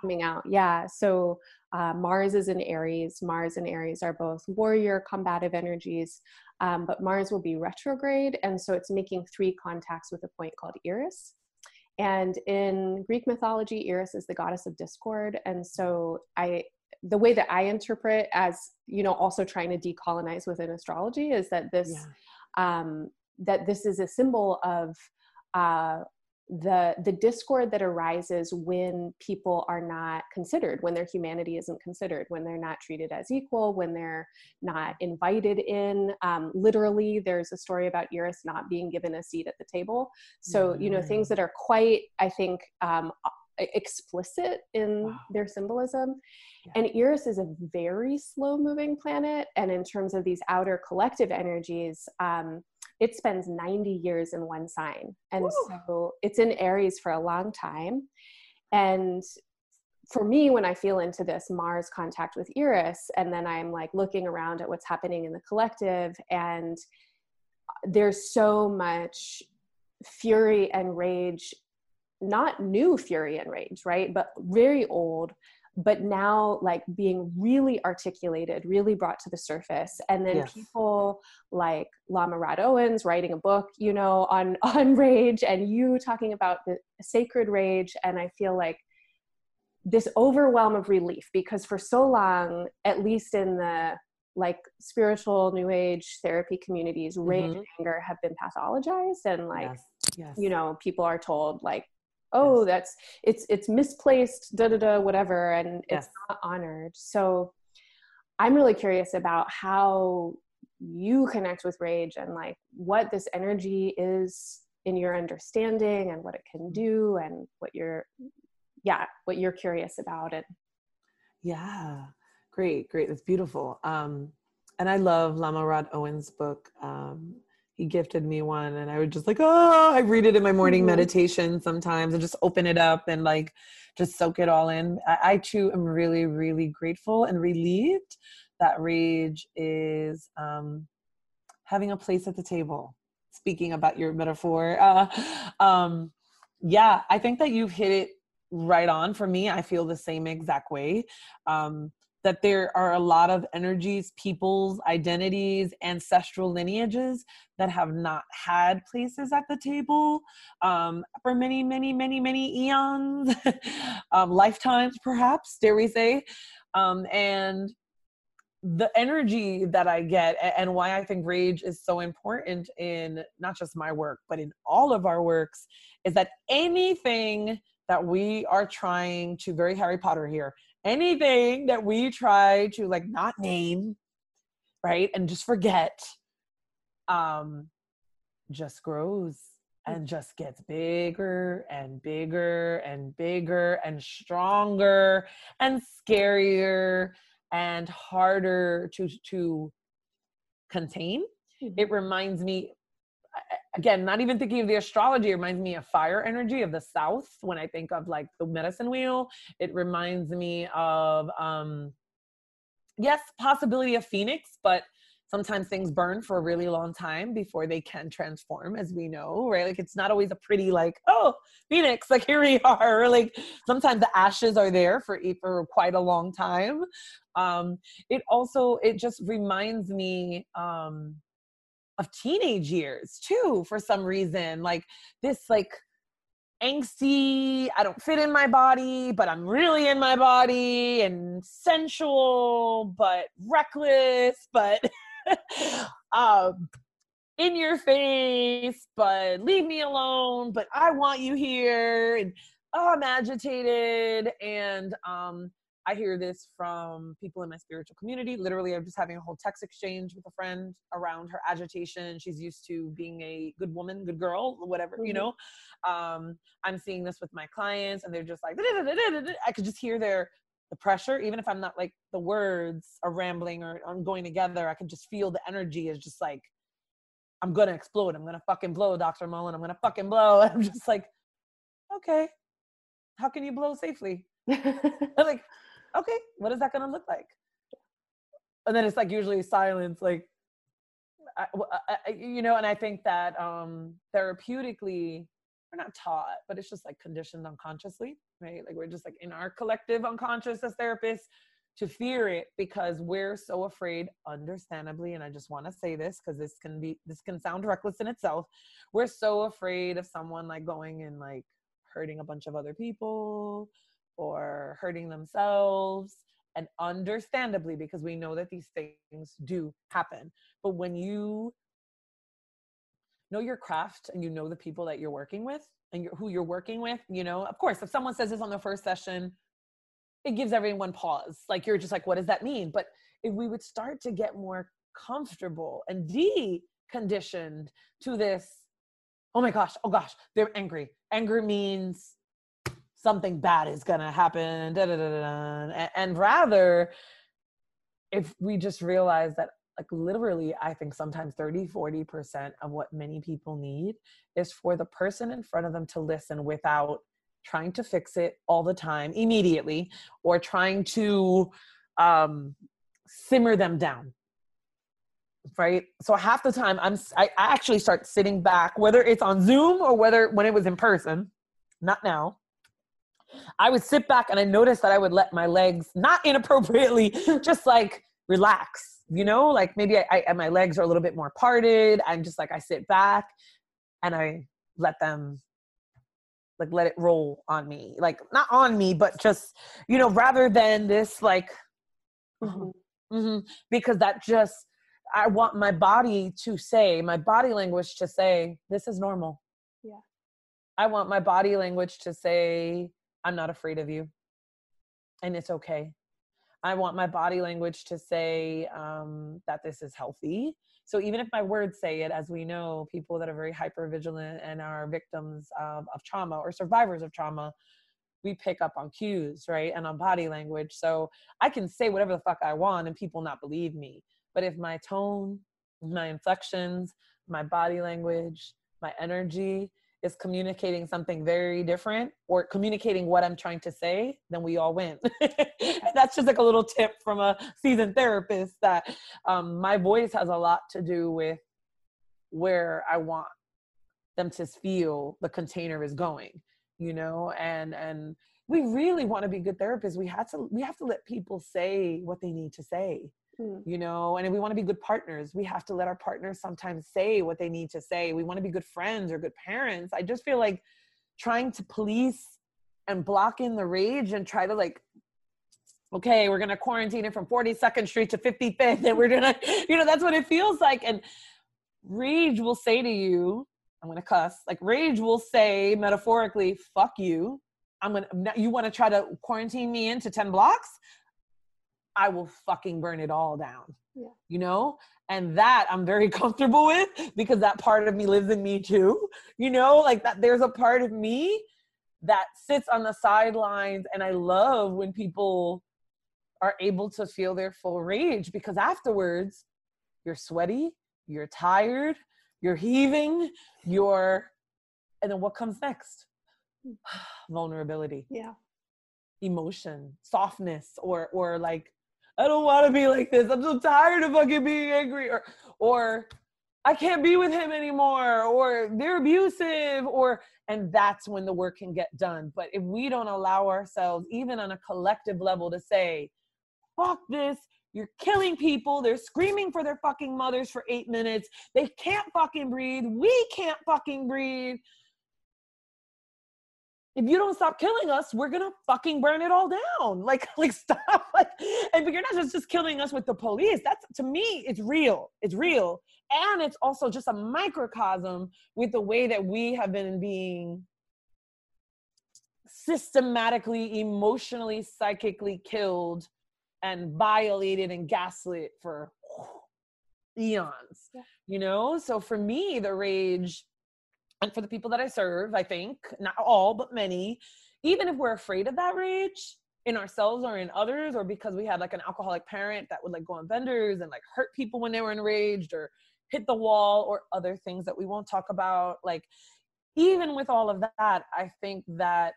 coming out. Yeah. So uh, Mars is in Aries. Mars and Aries are both warrior, combative energies, um, but Mars will be retrograde, and so it's making three contacts with a point called Eris. And in Greek mythology, Eris is the goddess of discord, and so I the way that I interpret as you know also trying to decolonize within astrology is that this yeah. um, that this is a symbol of uh, the the discord that arises when people are not considered when their humanity isn't considered when they're not treated as equal when they're not invited in um, literally there's a story about Eris not being given a seat at the table so mm-hmm. you know things that are quite i think um, explicit in wow. their symbolism. Yeah. And Eris is a very slow moving planet. And in terms of these outer collective energies, um, it spends 90 years in one sign. And Ooh. so it's in Aries for a long time. And for me, when I feel into this Mars contact with Eris, and then I'm like looking around at what's happening in the collective, and there's so much fury and rage not new fury and rage, right? But very old, but now like being really articulated, really brought to the surface. And then yes. people like Lama Rod Owens writing a book, you know, on <laughs> on rage and you talking about the sacred rage. And I feel like this overwhelm of relief because for so long, at least in the like spiritual new age therapy communities, rage mm-hmm. and anger have been pathologized and like yes. Yes. you know, people are told like oh yes. that's it's it's misplaced da da da whatever and yes. it's not honored so i'm really curious about how you connect with rage and like what this energy is in your understanding and what it can mm-hmm. do and what you're yeah what you're curious about it yeah great great that's beautiful um and i love lama rod owens book um he gifted me one and I would just like, oh, I read it in my morning mm-hmm. meditation sometimes and just open it up and like just soak it all in. I, I too am really, really grateful and relieved that rage is um, having a place at the table. Speaking about your metaphor, uh, um, yeah, I think that you've hit it right on. For me, I feel the same exact way. Um, that there are a lot of energies, peoples, identities, ancestral lineages that have not had places at the table um, for many, many, many, many eons, <laughs> um, lifetimes, perhaps, dare we say. Um, and the energy that I get and why I think rage is so important in not just my work, but in all of our works is that anything that we are trying to, very Harry Potter here, anything that we try to like not name, right, and just forget, um, just grows and just gets bigger and bigger and bigger and stronger and scarier and harder to to contain. Mm-hmm. It reminds me again, not even thinking of the astrology, it reminds me of fire energy of the south. When I think of like the medicine wheel, it reminds me of um yes, possibility of phoenix, but sometimes things burn for a really long time before they can transform as we know right like it's not always a pretty like oh phoenix like here we are <laughs> like sometimes the ashes are there for for quite a long time um it also it just reminds me um of teenage years too for some reason like this like angsty i don't fit in my body but i'm really in my body and sensual but reckless but <laughs> um in your face but leave me alone but i want you here and oh i'm agitated and um I hear this from people in my spiritual community. Literally, I'm just having a whole text exchange with a friend around her agitation. She's used to being a good woman, good girl, whatever, mm-hmm. you know. Um, I'm seeing this with my clients, and they're just like, I could just hear their the pressure, even if I'm not like the words are rambling or I'm going together. I can just feel the energy is just like, I'm gonna explode. I'm gonna fucking blow, Dr. Mullan. I'm gonna fucking blow. <laughs> I'm just like, okay, how can you blow safely? <laughs> like, okay, what is that going to look like? And then it's like usually silence, like, I, I, you know, and I think that um, therapeutically, we're not taught, but it's just like conditioned unconsciously, right? Like we're just like in our collective unconscious as therapists to fear it because we're so afraid, understandably, and I just want to say this because this can be this can sound reckless in itself. We're so afraid of someone like going and like hurting a bunch of other people or hurting themselves and understandably because we know that these things do happen. But when you know your craft and you know the people that you're working with and you're, who you're working with you know of course if someone says this on the first session it gives everyone pause. Like you're just like what does that mean? But if we would start to get more comfortable and deconditioned to this oh my gosh oh gosh they're angry. Anger means something bad is going to happen da, da, da, and, and rather if we just realize that like literally i think sometimes 30 40% of what many people need is for the person in front of them to listen without trying to fix it all the time immediately or trying to um, simmer them down. Right? So half the time i'm I, I actually start sitting back whether it's on zoom or whether when it was in person not now I would sit back and I noticed that I would let my legs, not inappropriately, <laughs> just like relax, you know, like maybe I, I my legs are a little bit more parted. I'm just like, I sit back and I let them like let it roll on me. Like not on me but just you know rather than this like mm-hmm, <laughs> mm-hmm, because that just i want my body to say my body language to say this is normal. Yeah. I want my body language to say I'm not afraid of you. And it's okay. I want my body language to say um, that this is healthy. So even if my words say it, as we know, people that are very hyper vigilant and are victims of, of trauma or survivors of trauma, we pick up on cues, right? And on body language. So I can say whatever the fuck I want and people not believe me. But if my tone, my inflections, my body language, my energy is communicating something very different or communicating what I'm trying to say, then we all win. <laughs> That's just like a little tip from a seasoned therapist that um, my voice has a lot to do with where I want them to feel the container is going, you know, and and we really want to be good therapists. We have to we have to let people say what they need to say. Mm. You know, and if we want to be good partners, we have to let our partners sometimes say what they need to say. We want to be good friends or good parents. I just feel like trying to police and block in the rage and try to like okay, we're gonna quarantine it from 42nd Street to 55th, and we're gonna, <laughs> you know, that's what it feels like. And rage will say to you, I'm gonna cuss, like rage will say metaphorically, fuck you. I'm gonna, you wanna try to quarantine me into 10 blocks? I will fucking burn it all down. Yeah. You know? And that I'm very <laughs> comfortable with because that part of me lives in me too. You know, like that there's a part of me that sits on the sidelines and I love when people are able to feel their full rage because afterwards you're sweaty, you're tired, you're heaving, you're, and then what comes next? Hmm. <sighs> Vulnerability. Yeah. Emotion, softness, or, or like, I don't want to be like this. I'm so tired of fucking being angry, or, or I can't be with him anymore, or they're abusive, or, and that's when the work can get done. But if we don't allow ourselves, even on a collective level, to say, fuck this. You're killing people. They're screaming for their fucking mothers for eight minutes. They can't fucking breathe. We can't fucking breathe. If you don't stop killing us, we're gonna fucking burn it all down. <laughs> Like, like stop. <laughs> Like, and but you're not just, just killing us with the police. That's to me, it's real. It's real. And it's also just a microcosm with the way that we have been being systematically, emotionally, psychically killed and violated and gaslit for eons you know so for me the rage and for the people that i serve i think not all but many even if we're afraid of that rage in ourselves or in others or because we had like an alcoholic parent that would like go on vendors and like hurt people when they were enraged or hit the wall or other things that we won't talk about like even with all of that i think that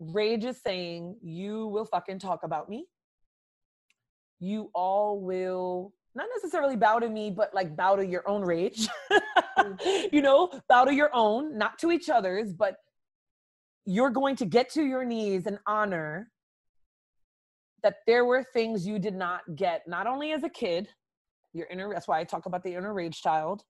Rage is saying, You will fucking talk about me. You all will not necessarily bow to me, but like bow to your own rage. Mm. <laughs> you know, bow to your own, not to each other's, but you're going to get to your knees and honor that there were things you did not get, not only as a kid, your inner, that's why I talk about the inner rage child,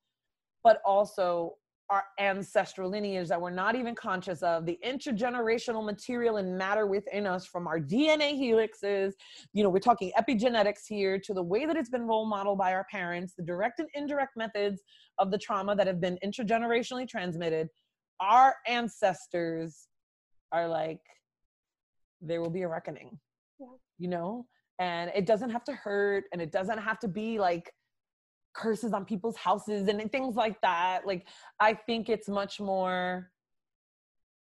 but also our ancestral lineage that we're not even conscious of, the intergenerational material and matter within us from our DNA helixes. You know, we're talking epigenetics here to the way that it's been role modeled by our parents, the direct and indirect methods of the trauma that have been intergenerationally transmitted. Our ancestors are like, there will be a reckoning, yeah. you know? And it doesn't have to hurt and it doesn't have to be like curses on people's houses and things like that. Like, I think it's much more,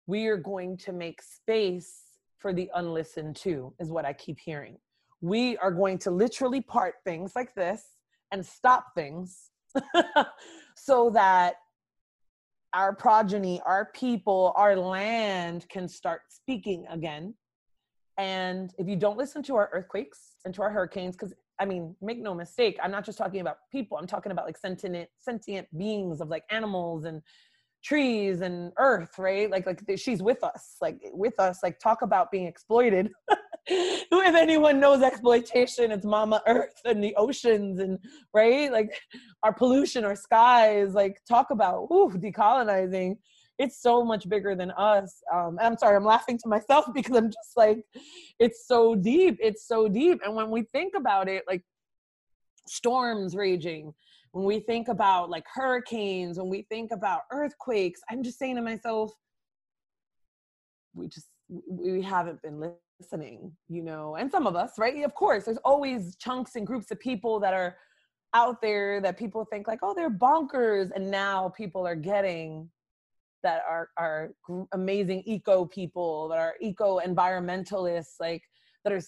we are going to make space for the unlistened to, is what I keep hearing. We are going to literally part things like this and stop things <laughs> so that our progeny, our people, our land can start speaking again. And if you don't listen to our earthquakes and to our hurricanes, because I mean, make no mistake, I'm not just talking about people. I'm talking about like sentient sentient beings of like animals and trees and earth, right? Like like she's with us, like with us. Like talk about being exploited. Who, <laughs> if anyone knows exploitation, it's Mama Earth and the oceans and right, like our pollution, our skies. Like talk about ooh, decolonizing it's so much bigger than us. Um, I'm sorry, I'm laughing to myself <laughs> because I'm just like, it's so deep. It's so deep. And when we think about it, like storms raging, when we think about like hurricanes, when we think about earthquakes, I'm just saying to myself, we just, we haven't been listening, you know, and some of us, right? Of course, there's always chunks and groups of people that are out there that people think like, oh, they're bonkers. And now people are getting that are are amazing eco people that are eco environmentalists like that are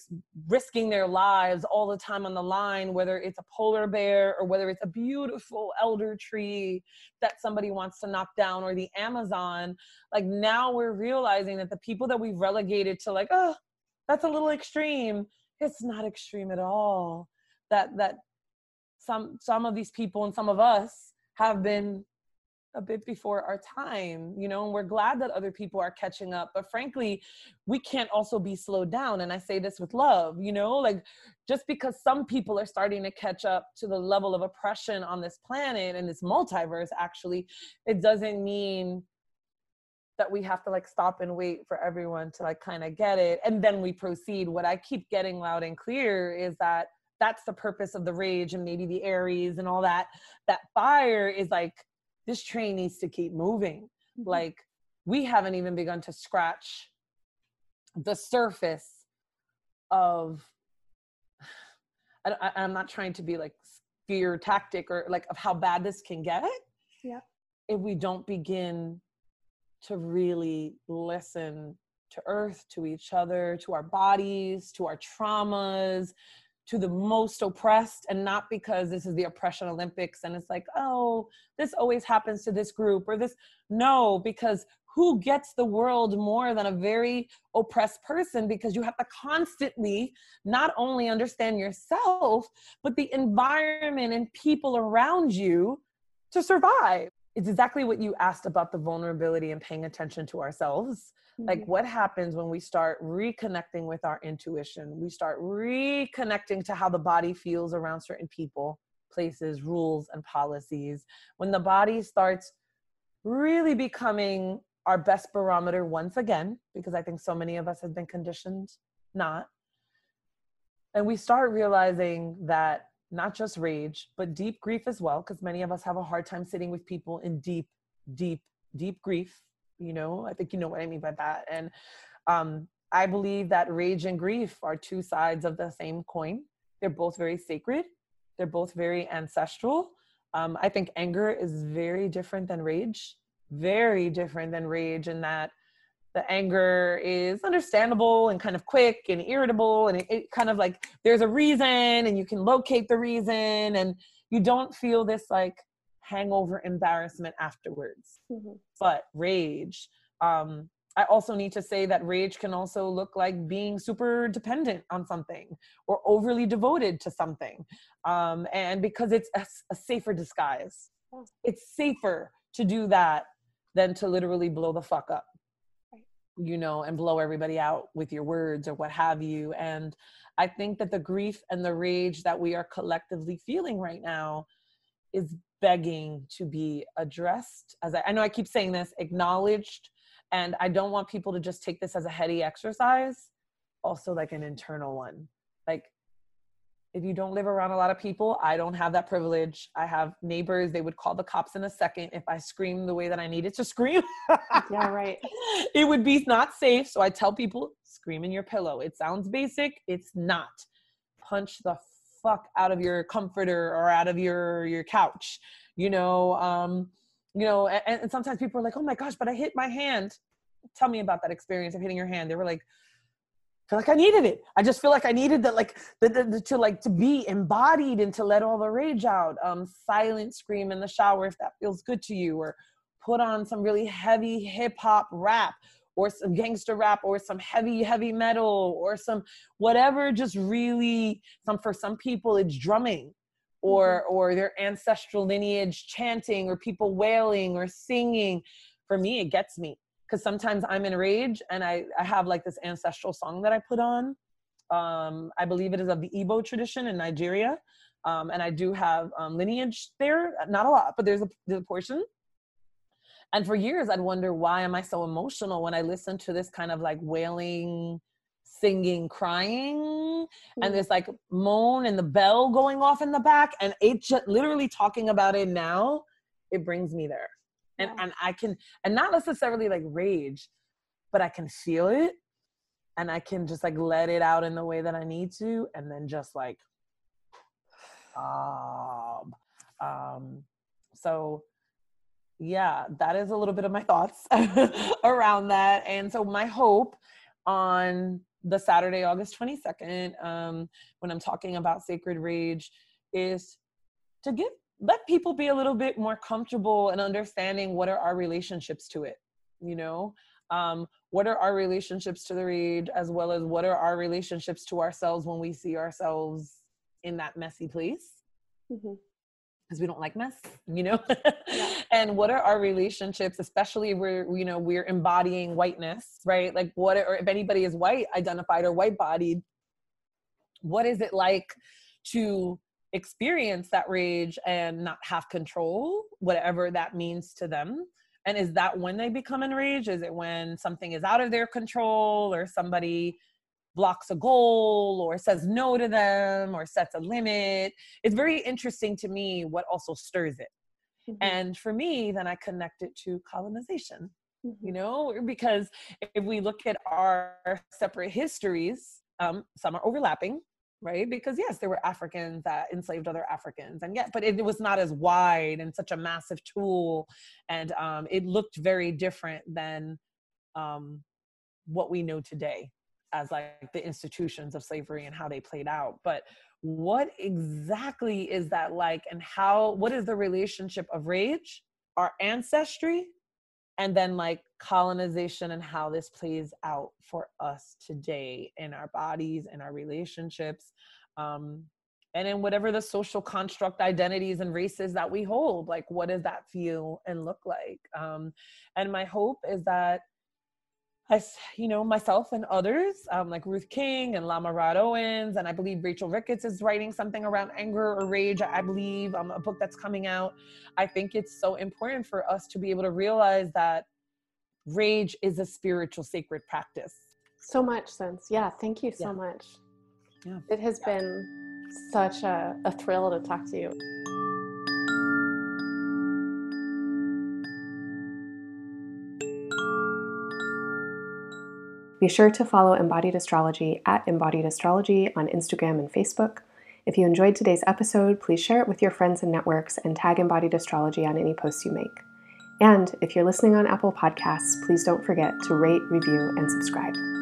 risking their lives all the time on the line whether it's a polar bear or whether it's a beautiful elder tree that somebody wants to knock down or the amazon like now we're realizing that the people that we've relegated to like oh that's a little extreme it's not extreme at all. That that some some of these people and some of us have been a bit before our time, you know, and we're glad that other people are catching up. But frankly, we can't also be slowed down. And I say this with love, you know, like just because some people are starting to catch up to the level of oppression on this planet and this multiverse, actually, it doesn't mean that we have to like stop and wait for everyone to like kind of get it and then we proceed. What I keep getting loud and clear is that that's the purpose of the rage and maybe the Aries and all that. That fire is like, this train needs to keep moving. Mm-hmm. Like, we haven't even begun to scratch the surface of <sighs> I, am not trying to be like fear tactic or like of how bad this can get yeah if we don't begin to really listen to earth to each other to our bodies to our traumas to the most oppressed and not because this is the oppression olympics and it's like oh this always happens to this group or this no because who gets the world more than a very oppressed person? Because you have to constantly not only understand yourself but the environment and people around you to survive it's exactly what you asked about the vulnerability and paying attention to ourselves. Mm-hmm. like what happens when we start reconnecting with our intuition? We start reconnecting to how the body feels around certain people places rules and policies. When the body starts really becoming our best barometer once again because i think so many of us have been conditioned not and we start realizing that not just rage, but deep grief as well, because many of us have a hard time sitting with people in deep, deep, deep grief. You know, I think you know what I mean by that. And um, I believe that rage and grief are two sides of the same coin. They're both very sacred, they're both very ancestral. Um, I think anger is very different than rage, very different than rage in that the anger is understandable and kind of quick and irritable and it, it, kind of like there's a reason and you can locate the reason and you don't feel this like hangover embarrassment afterwards. Mm-hmm. but rage um i also need to say that rage can also look like being super dependent on something or overly devoted to something um and because it's a, a safer disguise. It's safer to do that than to literally blow the fuck up you know, and blow everybody out with your words or what have you. And I think that the grief and the rage that we are collectively feeling right now is begging to be addressed. As I, I know I keep saying this, acknowledged. And I don't want people to just take this as a heady exercise, also like an internal one. If you don't live around a lot of people, I don't have that privilege. I have neighbors, they would call the cops in a second if I scream the way that I needed to scream. <laughs> yeah, right. It would be not safe. So I tell people, scream in your pillow. It sounds basic, it's not. Punch the fuck out of your comforter or out of your your couch. You know, um, you know, and, and sometimes people are like, oh my gosh, but I hit my hand. Tell me about that experience of hitting your hand. They were like, feel like I needed it. I just feel like I needed that, like the, the, the, to like to be embodied and to let all the rage out. Um, silent scream in the shower if that feels good to you, or put on some really heavy hip hop rap, or some gangster rap, or some heavy heavy metal, or some whatever. Just really some for some people it's drumming, or mm-hmm. or their ancestral lineage chanting, or people wailing or singing. For me, it gets me because sometimes I'm in rage and I, I have like this ancestral song that I put on. Um, I believe it is of the Igbo tradition in Nigeria. Um, and I do have um, lineage there, not a lot, but there's a, there's a portion. And for years, I'd wonder why am I so emotional when I listen to this kind of like wailing, singing, crying, mm-hmm. and there's like moan and the bell going off in the back, and it just literally talking about it now, it brings me there and and I can and not necessarily like rage, but I can feel it and I can just like let it out in the way that I need to and then just like um um so yeah that is a little bit of my <laughs> thoughts around that and so my hope on the saturday august 22nd um, when i'm talking about sacred rage is to give let people be a little bit more comfortable and understanding what are our relationships to it you know um, what are our relationships to the read as well as what are our relationships to ourselves when we see ourselves in that messy place Mm-hmm because we don't like mess, <laughs> you know? yeah. And what are our relationships, especially where, you know, we're embodying whiteness, right? Like what, or if anybody is white identified or white bodied, what is it like to experience that rage and not have control, whatever that means to them? And is that when they become enraged? Is it when something is out of their control or somebody blocks a goal or says no to them or sets a limit. It's very interesting to me what also stirs it. Mm-hmm. And for me, then I connect it to colonization, mm-hmm. you know, because if we look at our separate histories, um, some are overlapping, right? Because yes, there were Africans that enslaved other Africans, and yet, but it, was not as wide and such a massive tool, and um, it looked very different than um, what we know today as like the institutions of slavery and how they played out but what exactly is that like and how what is the relationship of rage our ancestry and then like colonization and how this plays out for us today in our bodies in our relationships um and in whatever the social construct identities and races that we hold like what does that feel and look like? Um and my hope is that I, you know, myself and others, um, like Ruth King and Lama Rod Owens, and I believe Rachel Ricketts is writing something around anger or rage. I believe um, a book that's coming out. I think it's so important for us to be able to realize that rage is a spiritual sacred practice. So much sense. Yeah. Thank you so yeah. much. Yeah. It has yeah. been such a, a thrill to talk to you. Be sure to follow Embodied Astrology at Embodied Astrology on Instagram and Facebook. If you enjoyed today's episode, please share it with your friends and networks and tag Embodied Astrology on any posts you make. And if you're listening on Apple Podcasts, please don't forget to rate, review, and subscribe.